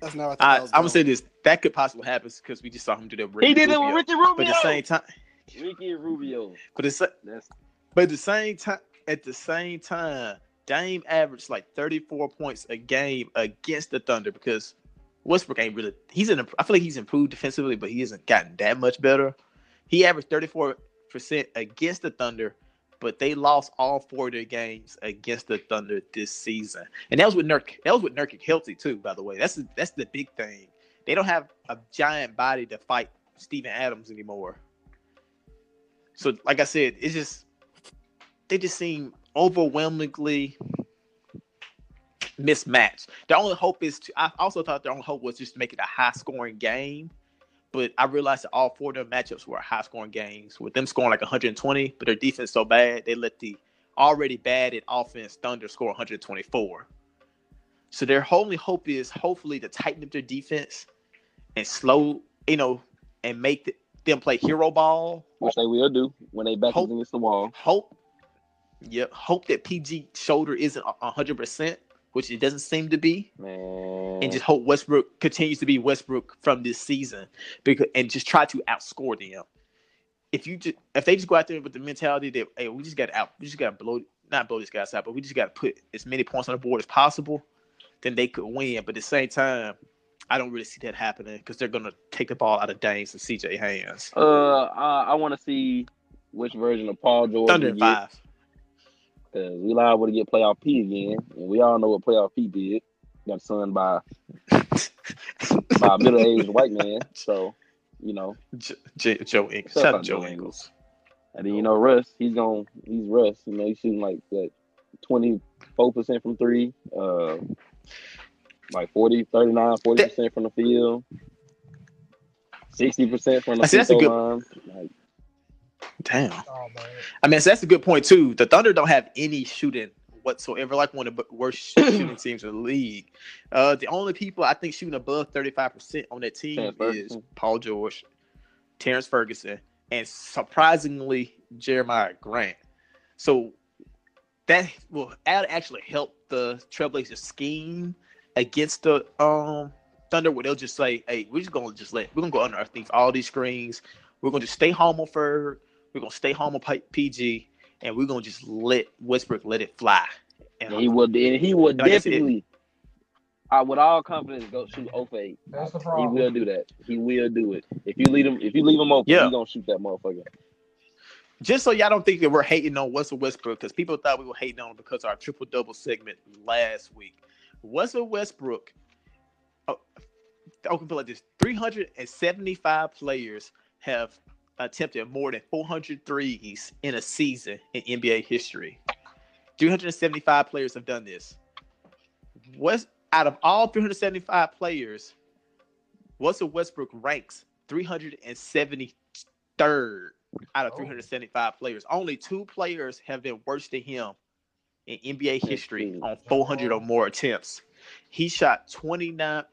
That's not what the I, hell's I'm gonna going. say this. That could possibly happen because we just saw him do that. with He Ricky did it with Rubio. Ricky Rubio. But at the same time, Ricky Rubio. but it's That's but at the same time, at the same time, Dame averaged like 34 points a game against the Thunder because Westbrook ain't really. He's in. I feel like he's improved defensively, but he hasn't gotten that much better. He averaged 34 percent against the Thunder, but they lost all four of their games against the Thunder this season, and that was with Nurk. That was with Nurkic healthy too, by the way. That's that's the big thing. They don't have a giant body to fight Steven Adams anymore. So, like I said, it's just they just seem overwhelmingly mismatched. The only hope is to. I also thought the only hope was just to make it a high scoring game, but I realized that all four of their matchups were high scoring games with them scoring like 120, but their defense so bad they let the already bad at offense Thunder score 124. So their only hope is hopefully to tighten up their defense and slow, you know, and make the, them play hero ball which they will do when they back Hope- against the wall. hope yeah hope that pg shoulder isn't 100% which it doesn't seem to be. Man. and just hope westbrook continues to be westbrook from this season because and just try to outscore them. If you just if they just go out there with the mentality that hey we just got out we just got to blow not blow these guy's out but we just got to put as many points on the board as possible then they could win. But at the same time i don't really see that happening because they're gonna take the ball out of Dame's and cj hands uh, I, I want to see which version of Paul George thunder five Because we liable to get playoff P again, and we all know what playoff P did. Got signed by by a middle aged white man. So, you know, J- J- Joe Ingles. Shout out Joe Ingles. and then you know Russ, he's going he's Russ. You know, he's shooting like that twenty four percent from three, uh like 40, 39, 40 percent from the field. Sixty percent from the free throw good- line. Like, Damn. Oh man. I mean, so that's a good point too. The Thunder don't have any shooting whatsoever. Like one of the worst shooting teams in the league. Uh, the only people I think shooting above thirty five percent on that team is Paul George, Terrence Ferguson, and surprisingly Jeremiah Grant. So that will that actually help the Trailblazers scheme against the um Thunder, where they'll just say, "Hey, we're just gonna just let we're gonna go underneath all these screens. We're gonna just stay home on Ferg. We're gonna stay home on P- PG, and we're gonna just let Westbrook let it fly." And and he would and he would Like definitely I with all confidence go shoot 0 for 8. That's the problem. He will do that. He will do it. If you leave him, if you leave him open, Yeah. he gonna shoot that motherfucker. just so y'all don't think that we're hating on Russell Westbrook, because people thought we were hating on him because of our triple double segment last week. Russell Westbrook, oh, I can put like this: 375 players have attempted more than 400 threes in a season in NBA history. 375 players have done this. What's out of all 375 players, Russell Westbrook ranks 373rd out of Oh. 375 players. Only two players have been worse than him in NBA history on 400 or more attempts. He shot 29.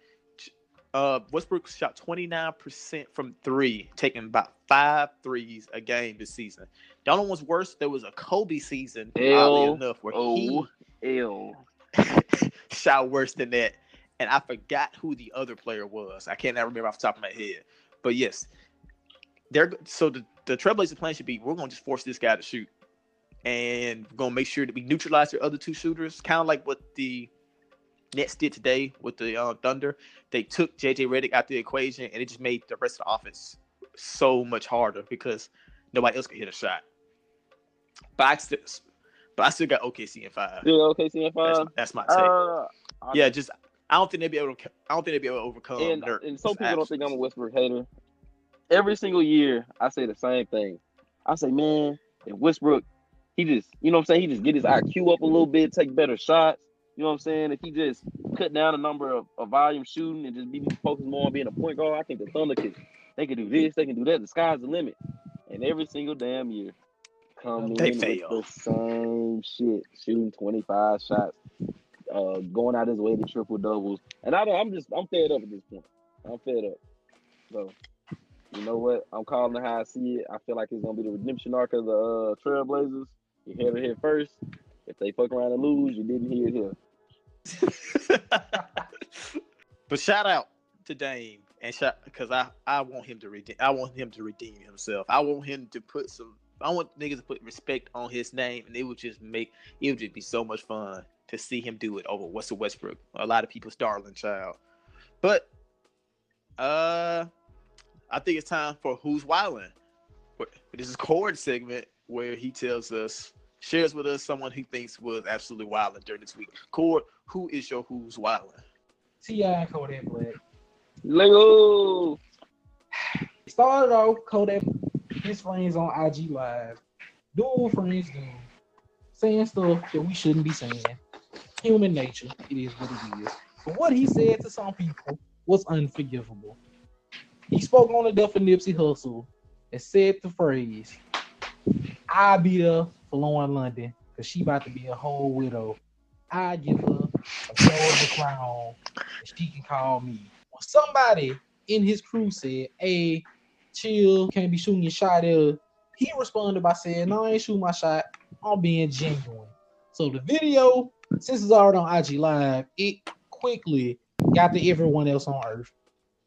Uh, Westbrook shot 29% from three, taking about five threes a game this season. The only one's worse, there was a Kobe season, oddly L enough, where he L. shot worse than that. And I forgot who the other player was. I can't remember off the top of my head. But yes, they're so the, the Trailblazer plan should be we're gonna just force this guy to shoot. And we're gonna make sure that we neutralize their other two shooters, kind of like what the Nets did today with the uh, Thunder. They took JJ Redick out the equation and it just made the rest of the offense so much harder because nobody else could hit a shot. But I still, but I still got OKC in five. Still OKC in five. that's my take. Uh, yeah, just I don't think they'd be able to. I don't think they'd be able to overcome. and, Nurk and some people don't think I'm a Westbrook hater. every single year I say the same thing. I say, man, if Westbrook, he just, you know what I'm saying, he just get his IQ up a little bit, take better shots. You know what I'm saying? If he just cut down the number of, of volume shooting and just be focused more on being a point guard, I think the Thunder could they can do this, they can do that. The sky's the limit. And every single damn year, come They in fail. with the same shit, shooting 25 shots, uh, going out his way to triple doubles. And I don't, I'm just I'm fed up at this point. I'm fed up. So you know what? I'm calling it how I see it. I feel like it's gonna be the redemption arc of the uh, Trailblazers. You heard it here first. If they fuck around and lose, you didn't hear it here. but shout out to Dame and shout because I I want him to redeem I want him to redeem himself. I want him to put some I want niggas to put respect on his name and it would just make it would just be so much fun to see him do it over Russell Westbrook, a lot of people's darling child. But uh I think it's time for who's wildin'. This is Cord segment where he tells us shares with us someone he thinks was absolutely wildin' during this week. Cord, who is your who's wildin'? T.I. and Kodak Black. Lego. Started off Kodak his friends on IG Live, doing what friends do, saying stuff that we shouldn't be saying. Human nature, it is what it is. But what he said to some people was unforgivable. He spoke on the death of Nipsey Hussle and said the phrase, I'll be there for London because she about to be a whole widow. I give her a the crown she can call me. When somebody in his crew said, Hey, chill, can't be shooting your shot at he responded by saying, No, I ain't shooting my shot. I'm being genuine. So the video, since it's already on IG Live, it quickly got to everyone else on earth.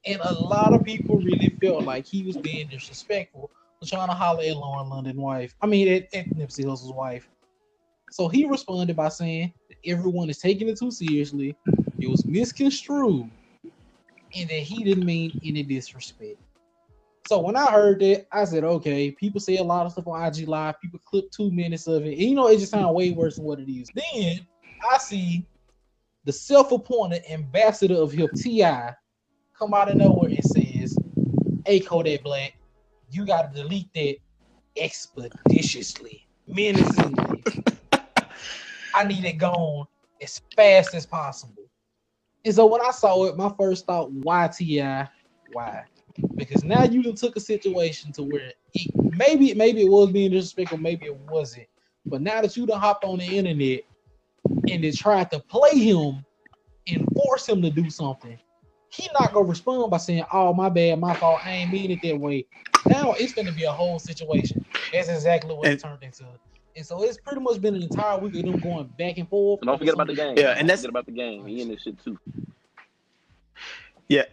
And a lot of people really felt like he was being disrespectful trying to holler at Lauren London wife. I mean at, at Nipsey Hussle's wife. So he responded by saying that everyone is taking it too seriously. It was misconstrued, and that he didn't mean any disrespect. So when I heard that, I said, okay, people say a lot of stuff on IG Live. People clip two minutes of it. And, you know, it just sounds way worse than what it is. Then I see the self-appointed ambassador of hip T.I. come out of nowhere and says, "Hey Kodak Black, you gotta delete that expeditiously, menacingly. I need it gone as fast as possible." And so when I saw it, my first thought, why T.I.? Why? Because now you took a situation to where it, maybe maybe it was being disrespectful, maybe it wasn't. But now that you done hopped on the internet and they tried to play him and force him to do something, he not gonna respond by saying, "Oh, my bad, my fault. I ain't mean it that way." Now it's gonna be a whole situation. That's exactly what it turned into. And so it's pretty much been an entire week of them going back and forth. And don't forget about the game. Yeah, and Don't that's- forget about the game. He in this shit too. Yeah,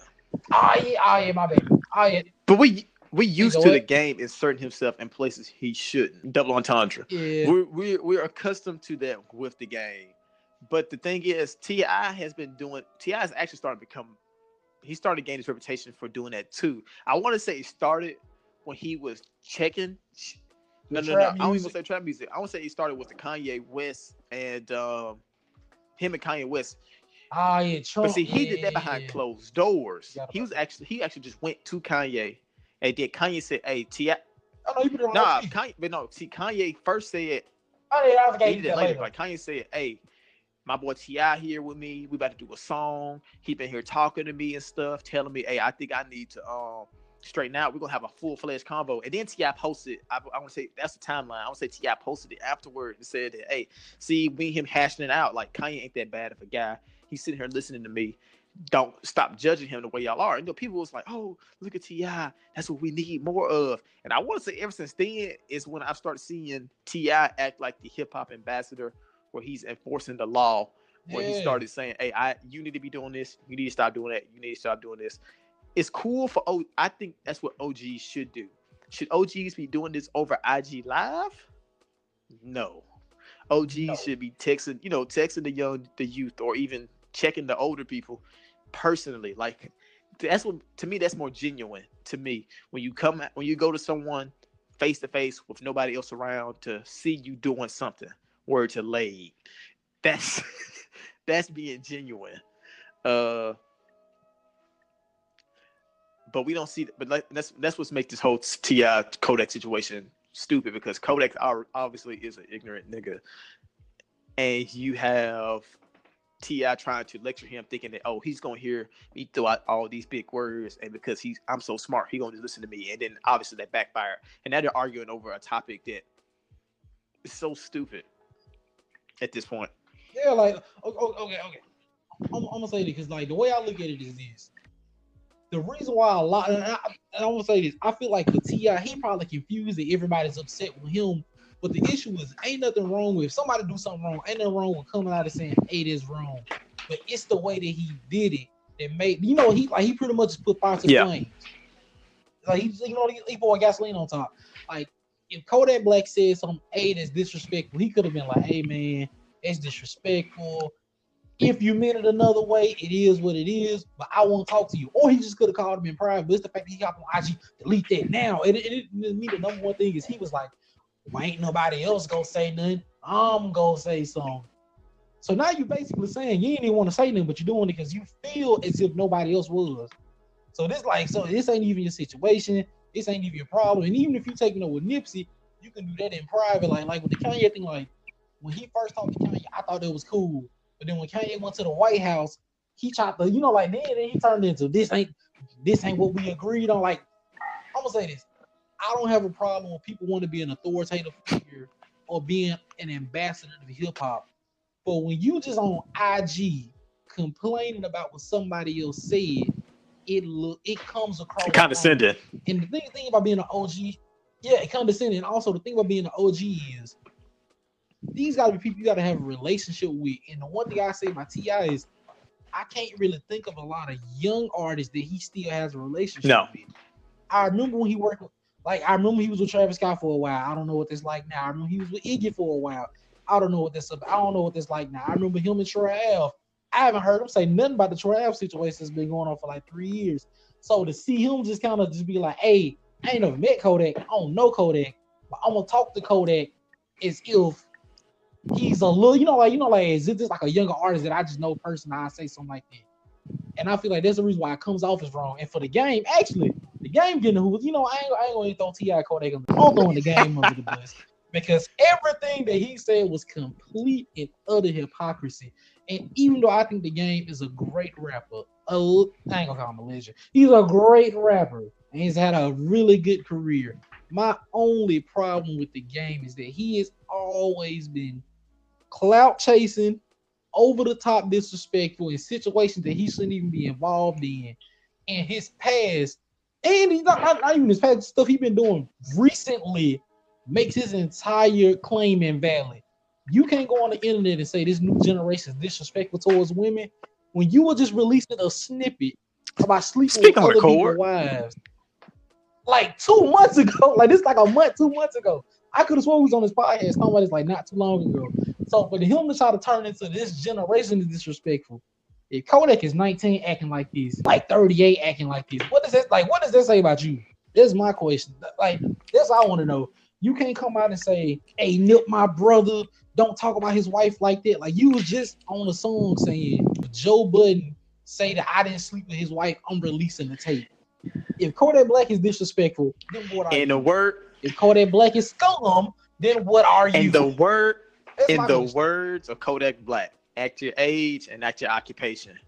Oh yeah, oh yeah, my bad. Oh yeah, but we we used know to the game inserting himself in places he shouldn't. Double entendre. yeah. We're, we're we're accustomed to that with the game, but the thing is, T.I. has been doing. T.I. has actually started to become. He started gaining his reputation for doing that too. I want to say it started when he was checking. No, The no, no. trap I don't even say trap music. I want to say he started with the Kanye West and um, him and Kanye West. Ah, yeah, Trump. But see, he yeah, did that behind yeah. closed doors. Forgot He was actually he actually just went to Kanye and then Kanye said, "Hey, Ti." Oh no, you put it on Nah, IG. Kanye, but no. See, Kanye first said Oh yeah, I was he gonna did get it that later. later. Like Kanye said, "Hey, my boy T.I. here with me. We about to do a song. He been here talking to me and stuff, telling me, hey, I think I need to um straighten out. We're gonna have a full fledged convo." And then T.I. posted. I, I want to say that's the timeline. I want to say T.I. posted it afterward and said "Hey, see, and him hashing it out. Like Kanye ain't that bad of a guy. He's sitting here listening to me." Don't stop judging him the way y'all are. And you know, people was like, "Oh, look at Ti. That's what we need more of." And I want to say, ever since then is when I've started seeing T.I. act like the hip hop ambassador, where he's enforcing the law. Where he started saying, "Hey, I you need to be doing this. You need to stop doing that. You need to stop doing this." It's cool for O. I think that's what OGs should do. Should OGs be doing this over IG Live? No. OGs No. should be texting, you know, texting the young, the youth, or even checking the older people personally. Like that's what to me that's more genuine to me when you come when you go to someone face to face with nobody else around to see you doing something. Word to laid. That's that's being genuine. Uh but we don't see. But that's that's what's make this whole T.I. Kodak situation stupid because Kodak obviously is an ignorant nigga, and you have T.I. trying to lecture him, thinking that oh he's gonna hear me throw out all these big words, and because he's I'm so smart, he gonna listen to me, and then obviously that backfired, and now they're arguing over a topic that is so stupid at this point. Yeah, like o- o- okay, okay. I'm, I'm gonna say this because like the way I look at it is this. The reason why a lot, and I, and I'm gonna say this, I feel like with T.I., he probably confused and everybody's upset with him. But the issue is, ain't nothing wrong with somebody do something wrong. Ain't nothing wrong with coming out and saying, "Hey, this wrong." But it's the way that he did it that made you know he like he pretty much just put fire to Yeah. flames. Like he, you know, he, he poured gasoline on top. Like if Kodak Black said something, "Hey, that's disrespectful," he could have been like, "Hey, man, it's disrespectful." If you meant it another way, it is what it is. But I won't talk to you. Or he just could have called him in private. But it's the fact that he got on IG, delete that now. And it, it, it, me, the number one thing is he was like, "Well, ain't nobody else gonna say nothing. I'm gonna say something." So now you're basically saying you ain't even want to say nothing, but you're doing it because you feel as if nobody else was. So this like so this ain't even your situation. This ain't even your problem. And even if you taking it with Nipsey, you can do that in private. Like like with the Kanye thing, like when he first talked to Kanye, I thought it was cool. But then when Kanye went to the White House, he tried to, you know, like then, then he turned into this ain't this ain't what we agreed on. Like, I'm gonna say this. I don't have a problem with people want to be an authoritative figure or being an ambassador of hip hop. But when you just on IG complaining about what somebody else said, it look it comes across. Condescending. And the thing, thing about being an OG, yeah, it condescending. And also the thing about being an OG is these gotta be people you gotta have a relationship with. And the one thing I say about T.I. is I can't really think of a lot of young artists that he still has a relationship No. with. I remember when he worked with, like I remember he was with Travis Scott for a while. I don't know what that's like now. I remember he was with Iggy for a while. I don't know what that's about. I don't know what that's like now. I remember him and Troy Ave. I haven't heard him say nothing about the Troy Ave situation that's been going on for like three years. So to see him just kind of just be like, hey, I ain't never met Kodak. I don't know Kodak, but I'm gonna talk to Kodak as if he's a little, you know, like you know, like is it just like a younger artist that I just know personally? I say something like that, and I feel like that's the reason why it comes off as wrong. And for the game, actually, the game getting who, you know, I ain't, I ain't gonna throw T.I. Kodak. I'm throwing the game under the bus because everything that he said was complete and utter hypocrisy. And even though I think the game is a great rapper, a, I ain't gonna call him a legend. He's a great rapper and he's had a really good career. My only problem with the game is that he has always been clout chasing, over the top disrespectful in situations that he shouldn't even be involved in. And his past, and he's not, not, not even his past stuff he's been doing recently makes his entire claim invalid. You can't go on the internet and say this new generation is disrespectful towards women when you were just releasing a snippet about sleeping Speak with on other people's wives. Like two months ago, like this like a month, two months ago. I could have sworn he was on his podcast talking about this like not too long ago. So for him to try to turn into this generation is disrespectful. If Kodak is 19 acting like this, like 38 acting like this, what does that like? What does that say about you? This is my question. Like that's all I want to know. You can't come out and say, "Hey, Nip, my brother, don't talk about his wife like that." Like you was just on a song saying Joe Budden say that I didn't sleep with his wife. I'm releasing the tape. If Kodak Black is disrespectful, then what are In the word, If Kodak Black is scum, then what are you? in the word, That's in the question. words of Kodak Black, act your age and act your occupation.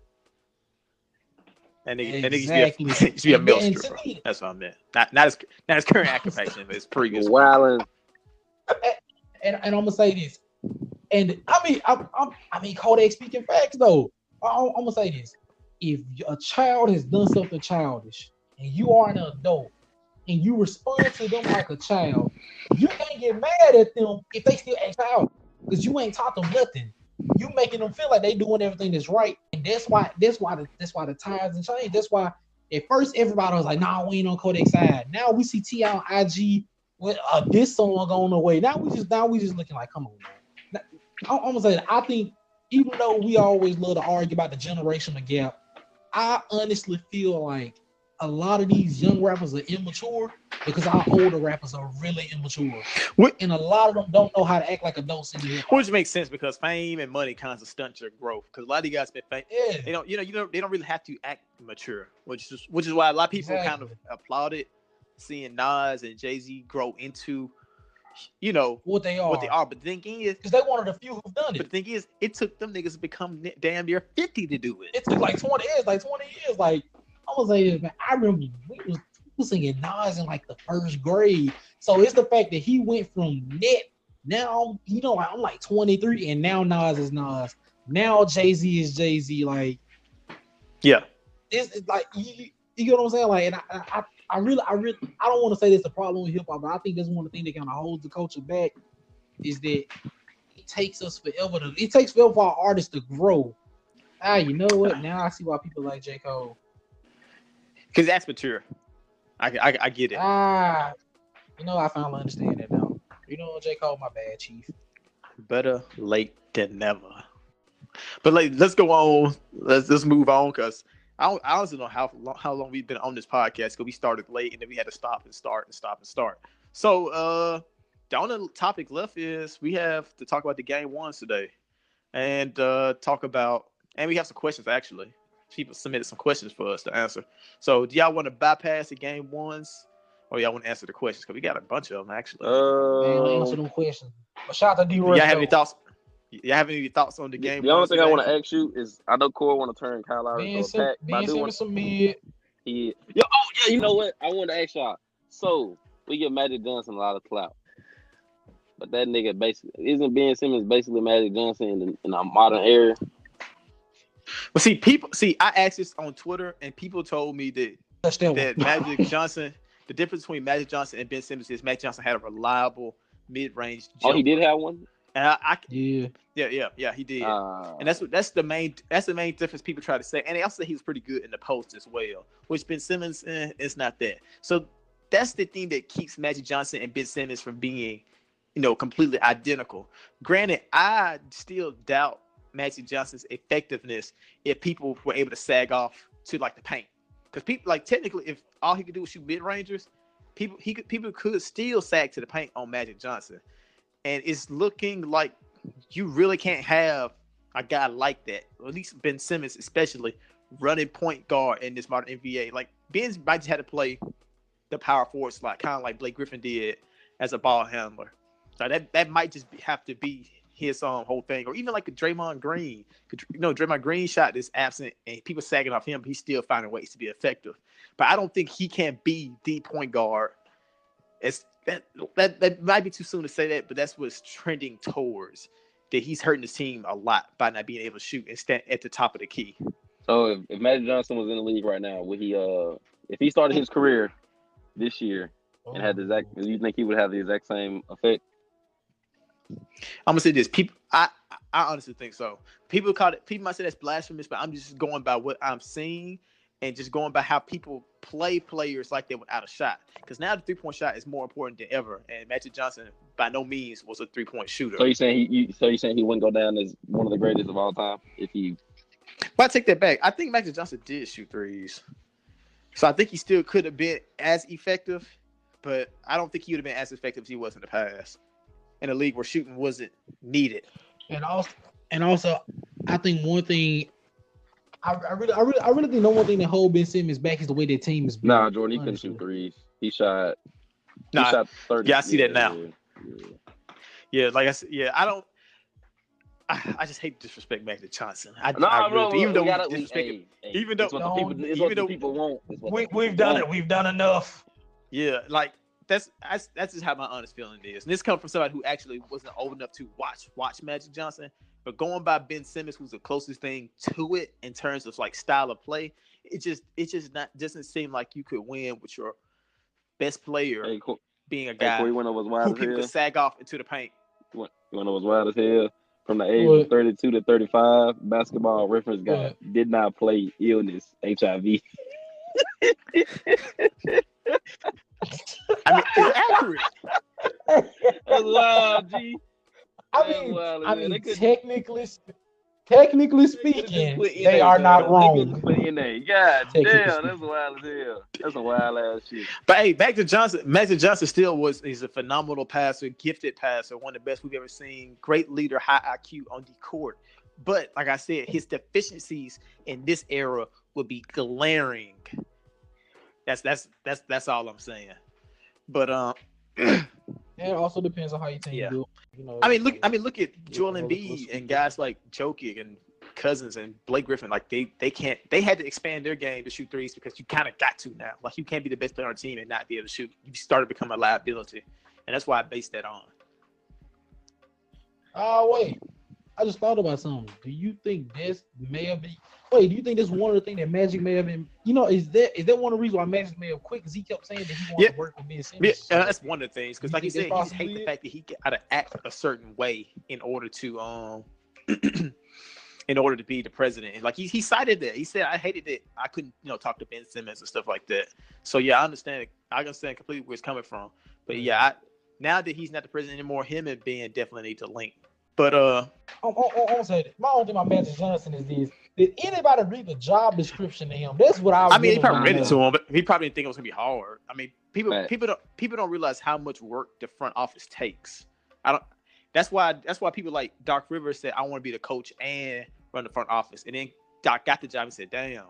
And it, Exactly. and it used to be a, it used to be a And- mill and to stripper. That's what I meant. Not not his not his current occupation, but his previous. one. Wilding. and, and I'm gonna say this, and I mean, I, I, I mean, Kodak speaking facts though. I, am gonna say this: if a child has done something childish, and you are an adult, and you respond to them like a child, you can't get mad at them if they still act out because you ain't taught them nothing. You making them feel like they doing everything that's right, and that's why that's why the, that's why the times and change. That's why at first everybody was like, "Nah, we ain't on Kodak's side." Now we see T on IG with uh, this song going away. Now we just now we just looking like, come on. Now, I'm, say that I think even though we always love to argue about the generational gap, I honestly feel like a lot of these young rappers are immature because our older rappers are really immature, What- and a lot of them don't know how to act like adults in the. Which makes sense because fame and money kind of stunt your growth. Because a lot of you guys been fame. They don't, you know, you know, they don't really have to act mature, which is which is why a lot of people kind of applauded seeing Nas and Jay Z grow into, you know, what they are. what they are. But the thing is, Because they wanted a few who've done but it. the thing is, it took them niggas to become damn near fifty to do it. It took like 20 years, like 20 years. Like was like, man, I remember we was, we was singing Nas in like the first grade. So it's the fact that he went from net now, you know, I'm like 23, and now Nas is Nas. Now Jay Z is Jay Z. Like Yeah, it's, it's like you, you- get what I'm saying? Like, and I, I, I really, I really, I don't want to say that's a problem with hip hop, but I think that's one of the things that kind of holds the culture back is that it takes us forever to, it takes forever for our artists to grow. Ah, you know what? Now I see why people like J Cole. Because that's mature. I, I, I get it. Ah, you know, I finally understand it now. You know, J Cole, my bad, chief. Better late than never. But like, let's go on. Let's let's move on because I don't, I honestly don't know how long, how long we've been on this podcast because we started late and then we had to stop and start and stop and start. So uh, the only topic left is we have to talk about the game ones today, and uh, talk about and we have some questions actually. People submitted some questions for us to answer. So do y'all want to bypass the game ones, or y'all want to answer the questions? Because we got a bunch of them actually. Man, we answer them questions. But shout out to D. y'all have any thoughts? Y'all have any thoughts on the game? the only thing I want to ask you is, I know Cord want to turn Kyle Lowry Ben, into a Sim- pack, but I do want Simmons some mid. Yeah. Yo, oh yeah, you know what? I wanted to ask y'all. So we give Magic Johnson a lot of clout. But that nigga basically isn't Ben Simmons basically Magic Johnson in, the, in a modern era? Well, see, people see. I asked this on Twitter, and people told me that Touch that that. Magic Johnson, the difference between Magic Johnson and Ben Simmons is Magic Johnson had a reliable mid-range. Oh, he did have one. And I, I Yeah. yeah, yeah, yeah, he did. Uh, and that's what that's the main that's the main difference people try to say. And they also say he was pretty good in the post as well, which Ben Simmons eh, is not that. So that's the thing that keeps Magic Johnson and Ben Simmons from being, you know, completely identical. Granted, I still doubt Magic Johnson's effectiveness if people were able to sag off to like the paint. Because people like technically, if all he could do was shoot mid rangers, people he could people could still sag to the paint on Magic Johnson. And it's looking like you really can't have a guy like that, or at least Ben Simmons, especially running point guard in this modern NBA. Like Ben's might just had to play the power forward slot, kind of like Blake Griffin did as a ball handler. So that that might just be, have to be his um whole thing, or even like a Draymond Green. You know, Draymond Green shot is absent, and people sagging off him. He's still finding ways to be effective, but I don't think he can be the point guard. It's that that that might be too soon to say that, but that's what's trending towards. That he's hurting his team a lot by not being able to shoot and stand at the top of the key. so if, if Magic Johnson was in the league right now, would he uh if he started his career this year and had the exact do you think he would have the exact same effect? I'm gonna say this. People, I, I honestly think so. People call it. People might say that's blasphemous, but I'm just going by what I'm seeing and just going by how people play players like they without a shot. Because now the three point shot is more important than ever, and Magic Johnson by no means was a three point shooter. So you saying he you, so you saying he wouldn't go down as one of the greatest of all time if he But I take that back. I think Magic Johnson did shoot threes, so I think he still could have been as effective, but I don't think he would have been as effective as he was in the past. In a league where shooting wasn't needed. And also, and also, I think one thing, I, I really, I really, I really think the one thing that hold Ben Simmons back is the way their team is. built, Nah, Jordan, he couldn't shoot threes. He shot he Nah, shot 30. yeah, I see that now. yeah, yeah. Yeah, like I said, yeah, I don't. I, I just hate to disrespect Magic Johnson. I, No, I bro, really do. even though we we gotta, we, disrespect hey, hey, even though- it's what the people, it's even what the though- people want. It's what we, we've done want. it. We've done enough. yeah, like that's that's that's just how my honest feeling is. And this comes from somebody who actually wasn't old enough to watch watch Magic Johnson, but going by Ben Simmons, who's the closest thing to it in terms of like style of play, it just it just not doesn't seem like you could win with your best player Hey, Cor- being a hey, guy Corey, you wanna know wild who as people could sag off into the paint. You want- you wanna know wild as hell? From the age What? of 32 to 35, basketball reference guy What? did not play illness, HIV. I mean, it's accurate. That's wild, G. I That's mean, wild I mean, couldn't- technically, Technically speaking, put they are not Niggas wrong. just put God damn, that's wild as hell. That's a wild ass shit. But hey, back to Johnson. Magic Johnson still was he's a phenomenal passer, gifted passer, one of the best we've ever seen. Great leader, high IQ on the court. But like I said, his deficiencies in this era would be glaring. That's that's that's that's all I'm saying. But um, It also depends on how you think Yeah. do. You know, I mean, look. I mean, look at Joel Embiid and guys like Jokic and Cousins and Blake Griffin. Like they they can't. They had to expand their game to shoot threes because you kind of got to now. Like you can't be the best player on the team and not be able to shoot. You started to become a liability, and that's why I based that on. Oh wait, I just thought about something. Do you think this may have been? Wait, do you think this one of the things that Magic may have been? You know, is that is that one of the reasons why Magic may have quit? Because he kept saying that he wanted Yeah. to work with Ben Yeah, Simmons. that's one of the things because, like you said, he hate the fact that he got to act a certain way in order to um in order to be the president. And like he he cited that he said I hated that I couldn't you know talk to Ben Simmons and stuff like that. So yeah, I understand. I understand completely where it's coming from. But yeah, I, now that he's not the president anymore, him and Ben definitely need to link. But uh, I'm, I'm, I'm gonna say. My only thing about Magic Johnson is this: Did anybody read the job description to him? That's what I. I mean, he probably read it to him, but he probably didn't think it was gonna be hard. I mean, people Right. people don't people don't realize how much work the front office takes. I don't. That's why that's why people like Doc Rivers said I want to be the coach and run the front office, and then Doc got the job and said, "Damn,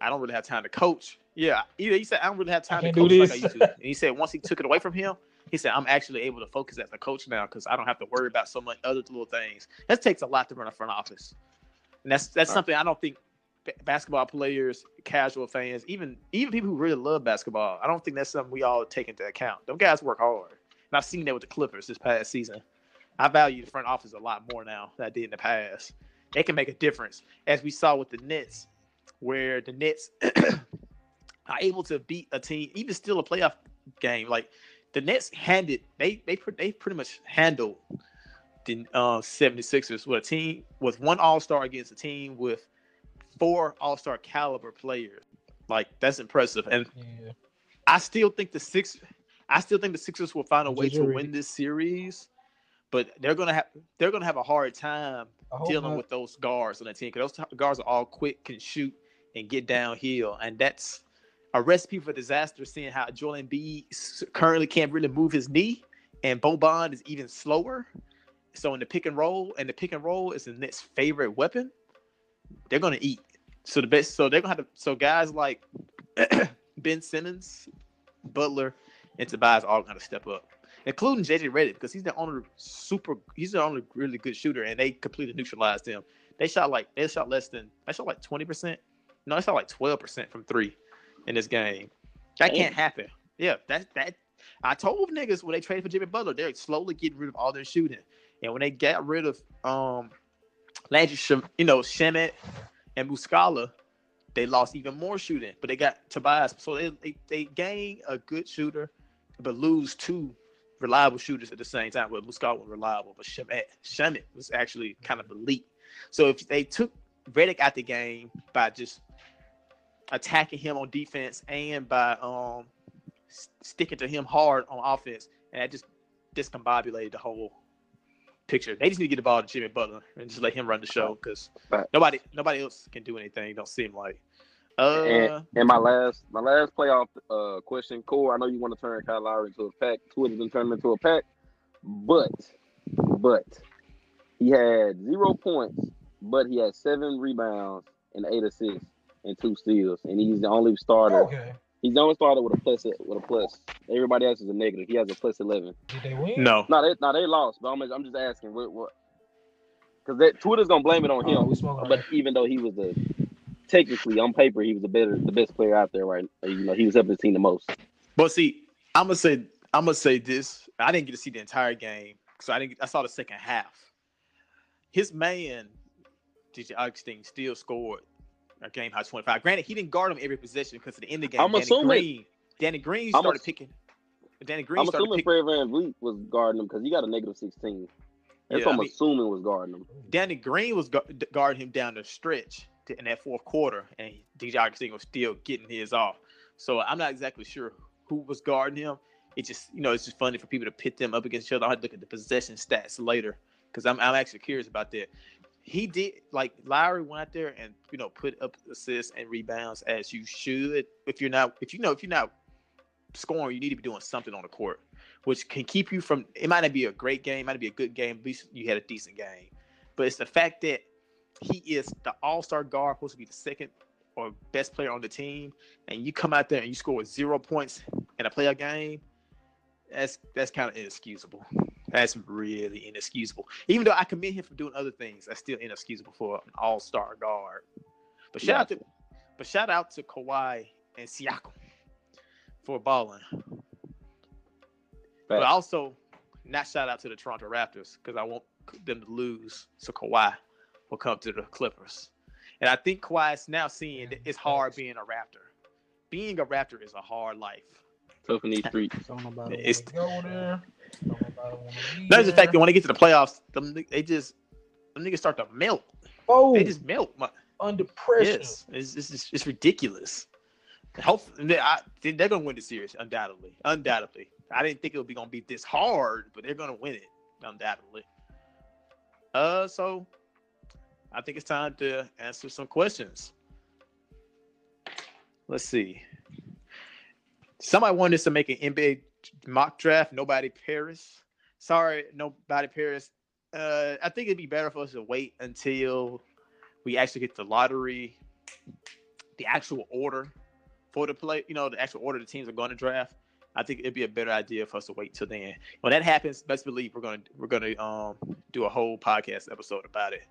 I don't really have time to coach." Yeah, he, he said I don't really have time to coach do like I this. used to. And he said once he took it away from him, he said I'm actually able to focus as a coach now because I don't have to worry about so much other little things. That takes a lot to run a front office, and that's that's Right. something I don't think basketball players, casual fans, even even people who really love basketball, I don't think that's something we all take into account. Them guys work hard, and I've seen that with the Clippers this past season. I value the front office a lot more now than I did in the past. They can make a difference, as we saw with the Nets, where the Nets are able to beat a team, even still a playoff game. Like the Nets handed, they they they pretty much handled the uh, 76ers with a team with one All Star against a team with four All Star caliber players. Like that's impressive, and Yeah. I still think the six. I still think the Sixers will find a way to win this series, but they're gonna have they're gonna have a hard time dealing not. with those guards on the team because those guards are all quick, can shoot, and get downhill, and that's a recipe for disaster. Seeing how Joel Embiid currently can't really move his knee, and Boban is even slower. So in the pick and roll, and the pick and roll is the Nets' favorite weapon. They're gonna eat. So the best. So they're gonna have to. So guys like Ben Simmons, Butler, and Tobias all gonna step up, including JJ Redick because he's the only super. He's the only really good shooter, and they completely neutralized him. They shot like they shot less than. They shot like twenty percent. No, they shot like twelve percent from three in this game. That can't happen. Yeah, that that. I told niggas when they traded for Jimmy Butler, they're slowly getting rid of all their shooting, and when they got rid of um, Landry, you know, Shamet and Muscala, they lost even more shooting. But they got Tobias, so they they, they gain a good shooter, but lose two reliable shooters at the same time. Well, Muscala was reliable, but Shamet Shamet was actually kind of elite. So if they took Redick out the game by just attacking him on defense and by um sticking to him hard on offense, and that just discombobulated the whole picture. They just need to get the ball to Jimmy Butler and just let him run the show because Right. nobody nobody else can do anything. Don't seem like. Uh, And, and my last my last playoff uh, question, Cord. I know you want to turn Kyle Lowry into a pack. Twitter's been turning into a pack, but but he had zero points, but he had seven rebounds and eight assists and two steals, and he's the only starter. Okay. He's the only starter with a plus with a plus. Everybody else is a negative. He has a plus eleven. Did they win? no. No, they no they lost, but I'm I'm just asking what what because that Twitter's gonna blame it on Oh, him. we smoking But even though he was the technically on paper he was the better the best player out there right you know he was helping the team the most But see, I'm gonna say I'm gonna say this. I didn't get to see the entire game, so I didn't. I saw the second half. His man, DJ Augustin, still scored a game high 25. Granted, he didn't guard him every position because at the end of the game, I'm Danny assuming- Green, Danny Green started ass- picking. Danny Green I'm assuming picking. Fred VanVleet was guarding him because he got a negative 16 that's Yeah, what I I'm mean- assuming was guarding him Danny Green was gu- guarding him down the stretch to, in that fourth quarter, and DJ Augustin was still getting his off. So I'm not exactly sure who was guarding him. It just, you know, it's just funny for people to pit them up against each other. I'll have to look at the possession stats later because I'm, I'm actually curious about that. He did like Lowry went out there and you know put up assists and rebounds as you should. If you're not, if you know, if you're not scoring, you need to be doing something on the court, which can keep you from. It might not be a great game, might not be a good game. At least you had a decent game, but it's the fact that he is the All Star guard, supposed to be the second or best player on the team, and you come out there and you score zero points in a playoff game. That's that's kind of inexcusable. That's really inexcusable. Even though I commend him for doing other things, that's still inexcusable for an All Star guard. But shout out to, but shout out to Kawhi and Siakam for balling. But also, not shout out to the Toronto Raptors because I want them to lose, so Kawhi will come to the Clippers. And I think Kawhi is now seeing that it's hard being a Raptor. Being a Raptor is a hard life. Tough in these streets. Don't nobody It's- want to go there. Don't nobody want to be That's the fact that when they get to the playoffs, them, they just them niggas start to melt. Oh, They just melt. My, under pressure. yes, it's, it's, it's, it's ridiculous. Hopefully, they, I, they're gonna win the series undoubtedly. Undoubtedly, I didn't think it would be gonna be this hard, but they're gonna win it undoubtedly. Uh, so I think it's time to answer some questions. Let's see. Somebody wanted us to make an NBA mock draft. Nobody Paris. Sorry, nobody Paris. Uh, I think it'd be better for us to wait until we actually get the lottery, the actual order for the play. You know, the actual order the teams are going to draft. I think it'd be a better idea for us to wait till then. When that happens, best believe we're gonna we're gonna um do a whole podcast episode about it.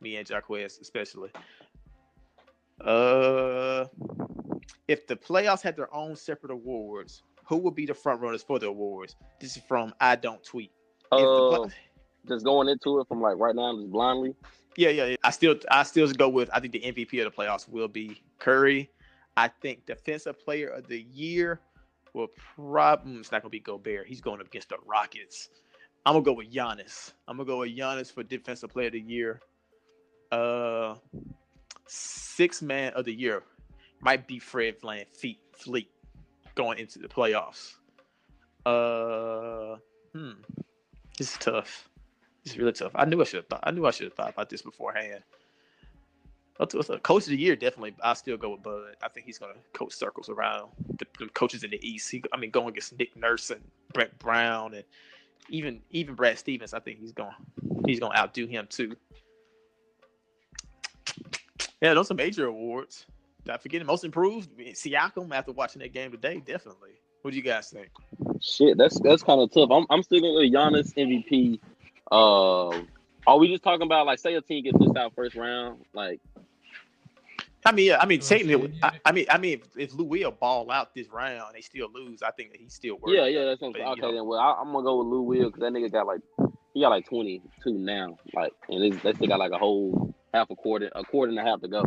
Me and Jarquez especially. Uh, if the playoffs had their own separate awards, who will be the front runners for the awards? This is from I don't tweet. Uh, just going into it from like right now, just blindly. yeah, yeah, yeah. I still I still go with I think the MVP of the playoffs will be Curry. I think defensive player of the year will probably it's not gonna be Gobert. He's going up against the Rockets. I'm gonna go with Giannis. I'm gonna go with Giannis for defensive player of the year. Uh six man of the year might be Fred Fleet Fleet going into the playoffs. Uh hmm. This is tough. It's really tough. I knew I should have thought. I knew I should have thought about this beforehand. Coach of the year, definitely. I still go with Bud. I think he's going to coach circles around the, the coaches in the East. He, I mean, going against Nick Nurse and Brett Brown and even even Brad Stevens. I think he's going he's going to outdo him too. Yeah, those are major awards. Not forgetting most improved. I Siakam after watching that game today, definitely. What do you guys think? Shit, that's that's kind of tough. I'm I'm still going with Giannis MVP. Uh, are we just talking about like say a team gets pushed out first round? Like, I mean, yeah, I mean, Oh, technically, I. I mean, I mean, if, if Lou will ball out this round, they still lose. I think that he's still worth. yeah, yeah, that's what I'm But, saying. you Okay, know. then well, I, I'm gonna go with Lou Will because that nigga got like he got like 22 now, like, and they still got like a whole half a quarter, a quarter and a half to go.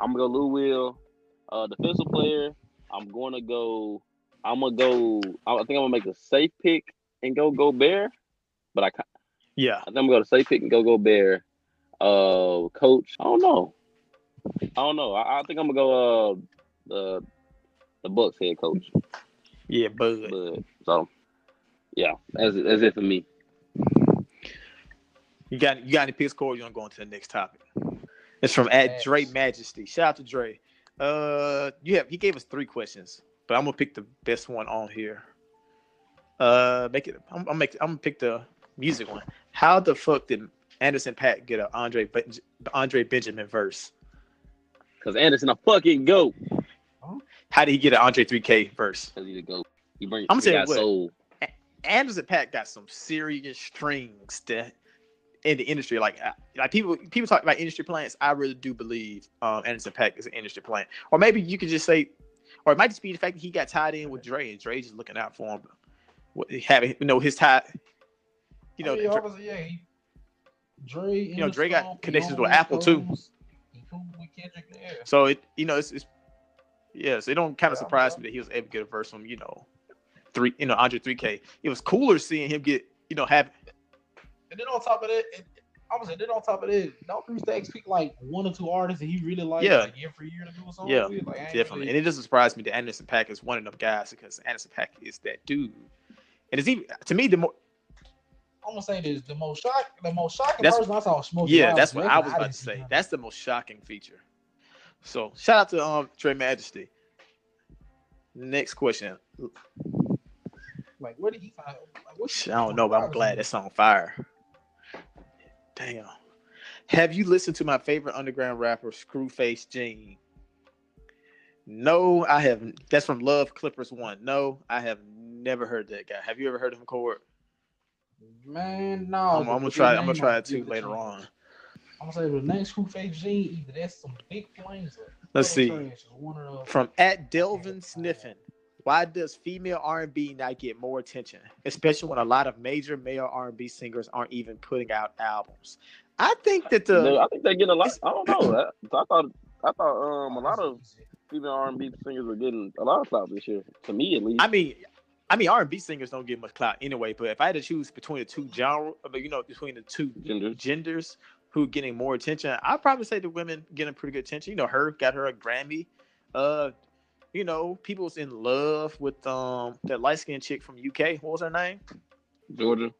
I'm gonna go Lou Will, uh, defensive player. I'm gonna go. I'm gonna go. I think I'm gonna make a safe pick and go Gobert, but I, Yeah, I think I'm gonna safe pick and go Gobert. Uh, coach, I don't know. I don't know. I, I think I'm gonna go. Uh, the the Bucks head coach. yeah, Bud. But so, yeah, that's it, that's it for me. You got you got any picks, Corey? You want to go on to the next topic? It's from at Yes. Dre Majesty. Shout out to Dre. Uh, you have he gave us three questions, but I'm gonna pick the best one on here. Uh, make it. I'm, I'm make. I'm gonna pick the music one. How the fuck did Anderson .Paak get a Andre Ben- Andre Benjamin verse? Cause Anderson a fucking goat. How did he get an Andre 3K verse? Cause he's a goat. He bring. I'm he saying got what? soul. Anderson .Paak got some serious strings that in the industry. Like, uh, like people people talk about industry plants. I really do believe um, Anderson .Paak is an industry plant. Or maybe you could just say, or it might just be the fact that he got tied in with Dre and Dre just looking out for him. What, having you know his tie, you know, I mean, Dre- yeah. He, Dre, You know, Dre got connections with Apple, too. He cool with Kendrick there. so it you know it's, it's yeah. So it don't kind of Yeah, surprise me that he was able to get a verse from you know three you know Andre 3K. It was cooler seeing him get you know have And then on top of that, i was obviously, then on top of that, don't Three Stacks pick like one or two artists that he really likes Yeah. like every year to do a song Yeah, with? Like, Definitely. really- And it doesn't surprise me that Anderson .Paak is one of them guys because Anderson .Paak is that dude. And it's even to me the more I'm gonna say this: the most shock, the most shocking That's- person I saw was Smokey Yeah, that's what I was about to say. That's the most shocking feature. So shout out to um Trey Majesty. Next question. like, where did he find? Like, I don't know, but I'm glad that's on fire. Damn. Have you listened to my favorite underground rapper, Screwface Gene? No, I haven't. That's from Love Clippers One. No, I have never heard that guy. Have you ever heard of him, Cord? Man, no. I'm, I'm gonna try. I'm gonna try it too later on. I'm gonna say the next Screwface Gene, either that's some big flames. Let's see. trash. It's One of those. From at Delvin Sniffin. Why does female R&B not get more attention, especially when a lot of major male R&B singers aren't even putting out albums? I think that the I think they get a lot. I don't know. I, I thought I thought um a lot of female R and B singers are getting a lot of clout this year. To me, at least. I mean, I mean R&B singers don't get much clout anyway. But if I had to choose between the two genre, but you know, between the two Genders. genders who getting more attention, I'd probably say the women getting pretty good attention. You know, her got her a Grammy. Uh, you know, people's in love with um that light skinned chick from UK. What was her name? Jorja.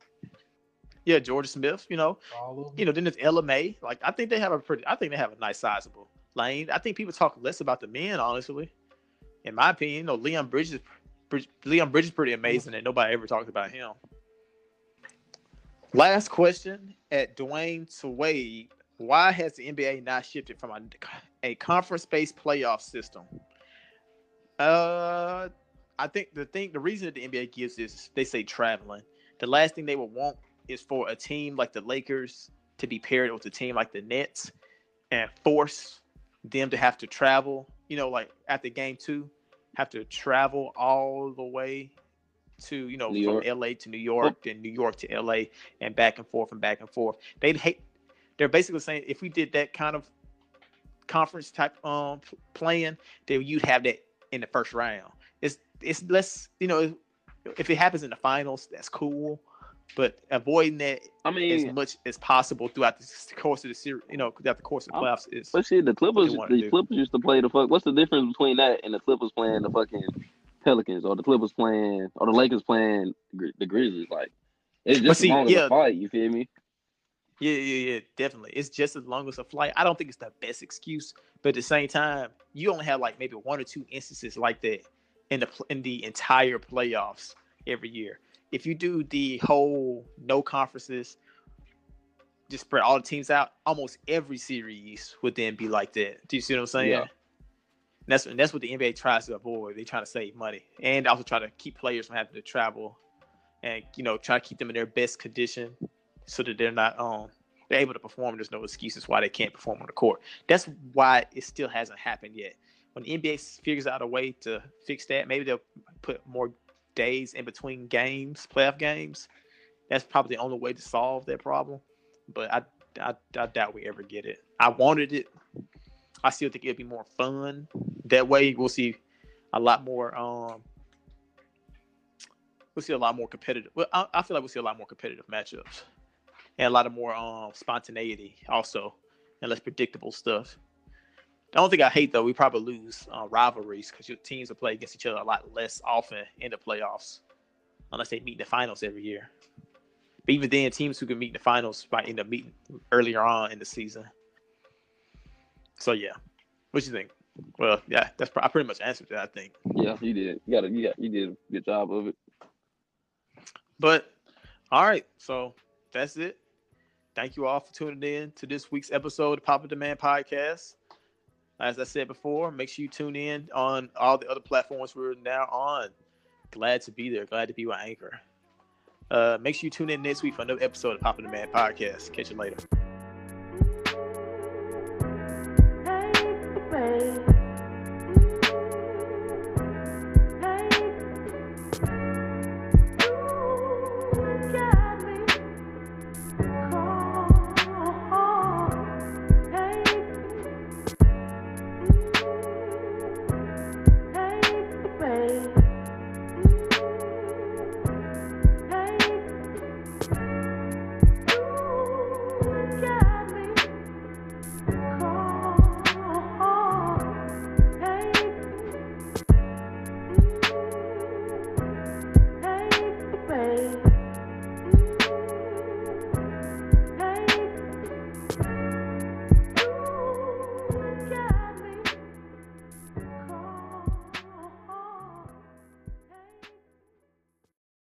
Yeah, Jorja Smith. You know, All of them. you know, then it's Ella Mai. Like I think they have a pretty. I think they have a nice sizable lane. I think people talk less about the men, honestly. In my opinion, you know, Leon Bridges, Bridge, Leon Bridges, pretty amazing, and nobody ever talks about him. Last question at Dwayne Swade: Why has the NBA not shifted from a, a conference-based playoff system? Uh, I think the thing, the reason that the NBA gives is they say traveling. The last thing they would want is for a team like the Lakers to be paired with a team like the Nets and force them to have to travel, you know, like after game two, have to travel all the way to, you know, from. LA to New York, then New York to LA and back and forth and back and forth. They'd hate they're basically saying if we did that kind of conference type um playing, then you'd have that in the first round. It's it's less, you know, if it happens in the finals, that's cool. But avoiding that I mean, as much as possible throughout the course of the series, you know, throughout the course of the I'm- playoffs is but shit, the Clippers, the do. Clippers used to play the fuck. What's the difference between that and the Clippers playing the fucking Pelicans, or the Clippers playing, or the Lakers playing the Grizzlies? Like, it's just see, as long yeah. a fight. You feel me? Yeah, yeah, yeah, definitely. It's just as long as a flight. I don't think it's the best excuse, but at the same time, you only have like maybe one or two instances like that in the in the entire playoffs every year. If you do the whole no conferences, just spread all the teams out, almost every series would then be like that. Do you see what I'm saying? Yeah. And that's and that's what the NBA tries to avoid. They try to save money and also try to keep players from having to travel, and you know try to keep them in their best condition so that they're not um they're able to perform. There's no excuses why they can't perform on the court. That's why it still hasn't happened yet. When the NBA figures out a way to fix that, maybe they'll put more days in between games, playoff games. That's probably the only way to solve that problem. But I, I, I doubt we ever get it. I wanted it. I still think it'd be more fun that way. We'll see a lot more. Um, we'll see a lot more competitive. Well, I, I feel like we'll see a lot more competitive matchups and a lot of more um spontaneity also, and less predictable stuff. The only thing I hate though, we probably lose uh, rivalries because your teams will play against each other a lot less often in the playoffs, unless they meet in the finals every year. But even then, teams who can meet in the finals might end up meeting earlier on in the season. So yeah, what you think? Well, yeah, that's I pretty much answered that. I think. Yeah, you did. You got You got. You did a good job of it. But all right, so that's it. Thank you all for tuning in to this week's episode of Papa Demand Podcast. As I said before, make sure you tune in on all the other platforms we're now on. Glad to be there. Glad to be my Anchor. Uh, make sure you tune in next week for another episode of Papa Demand Podcast. Catch you later.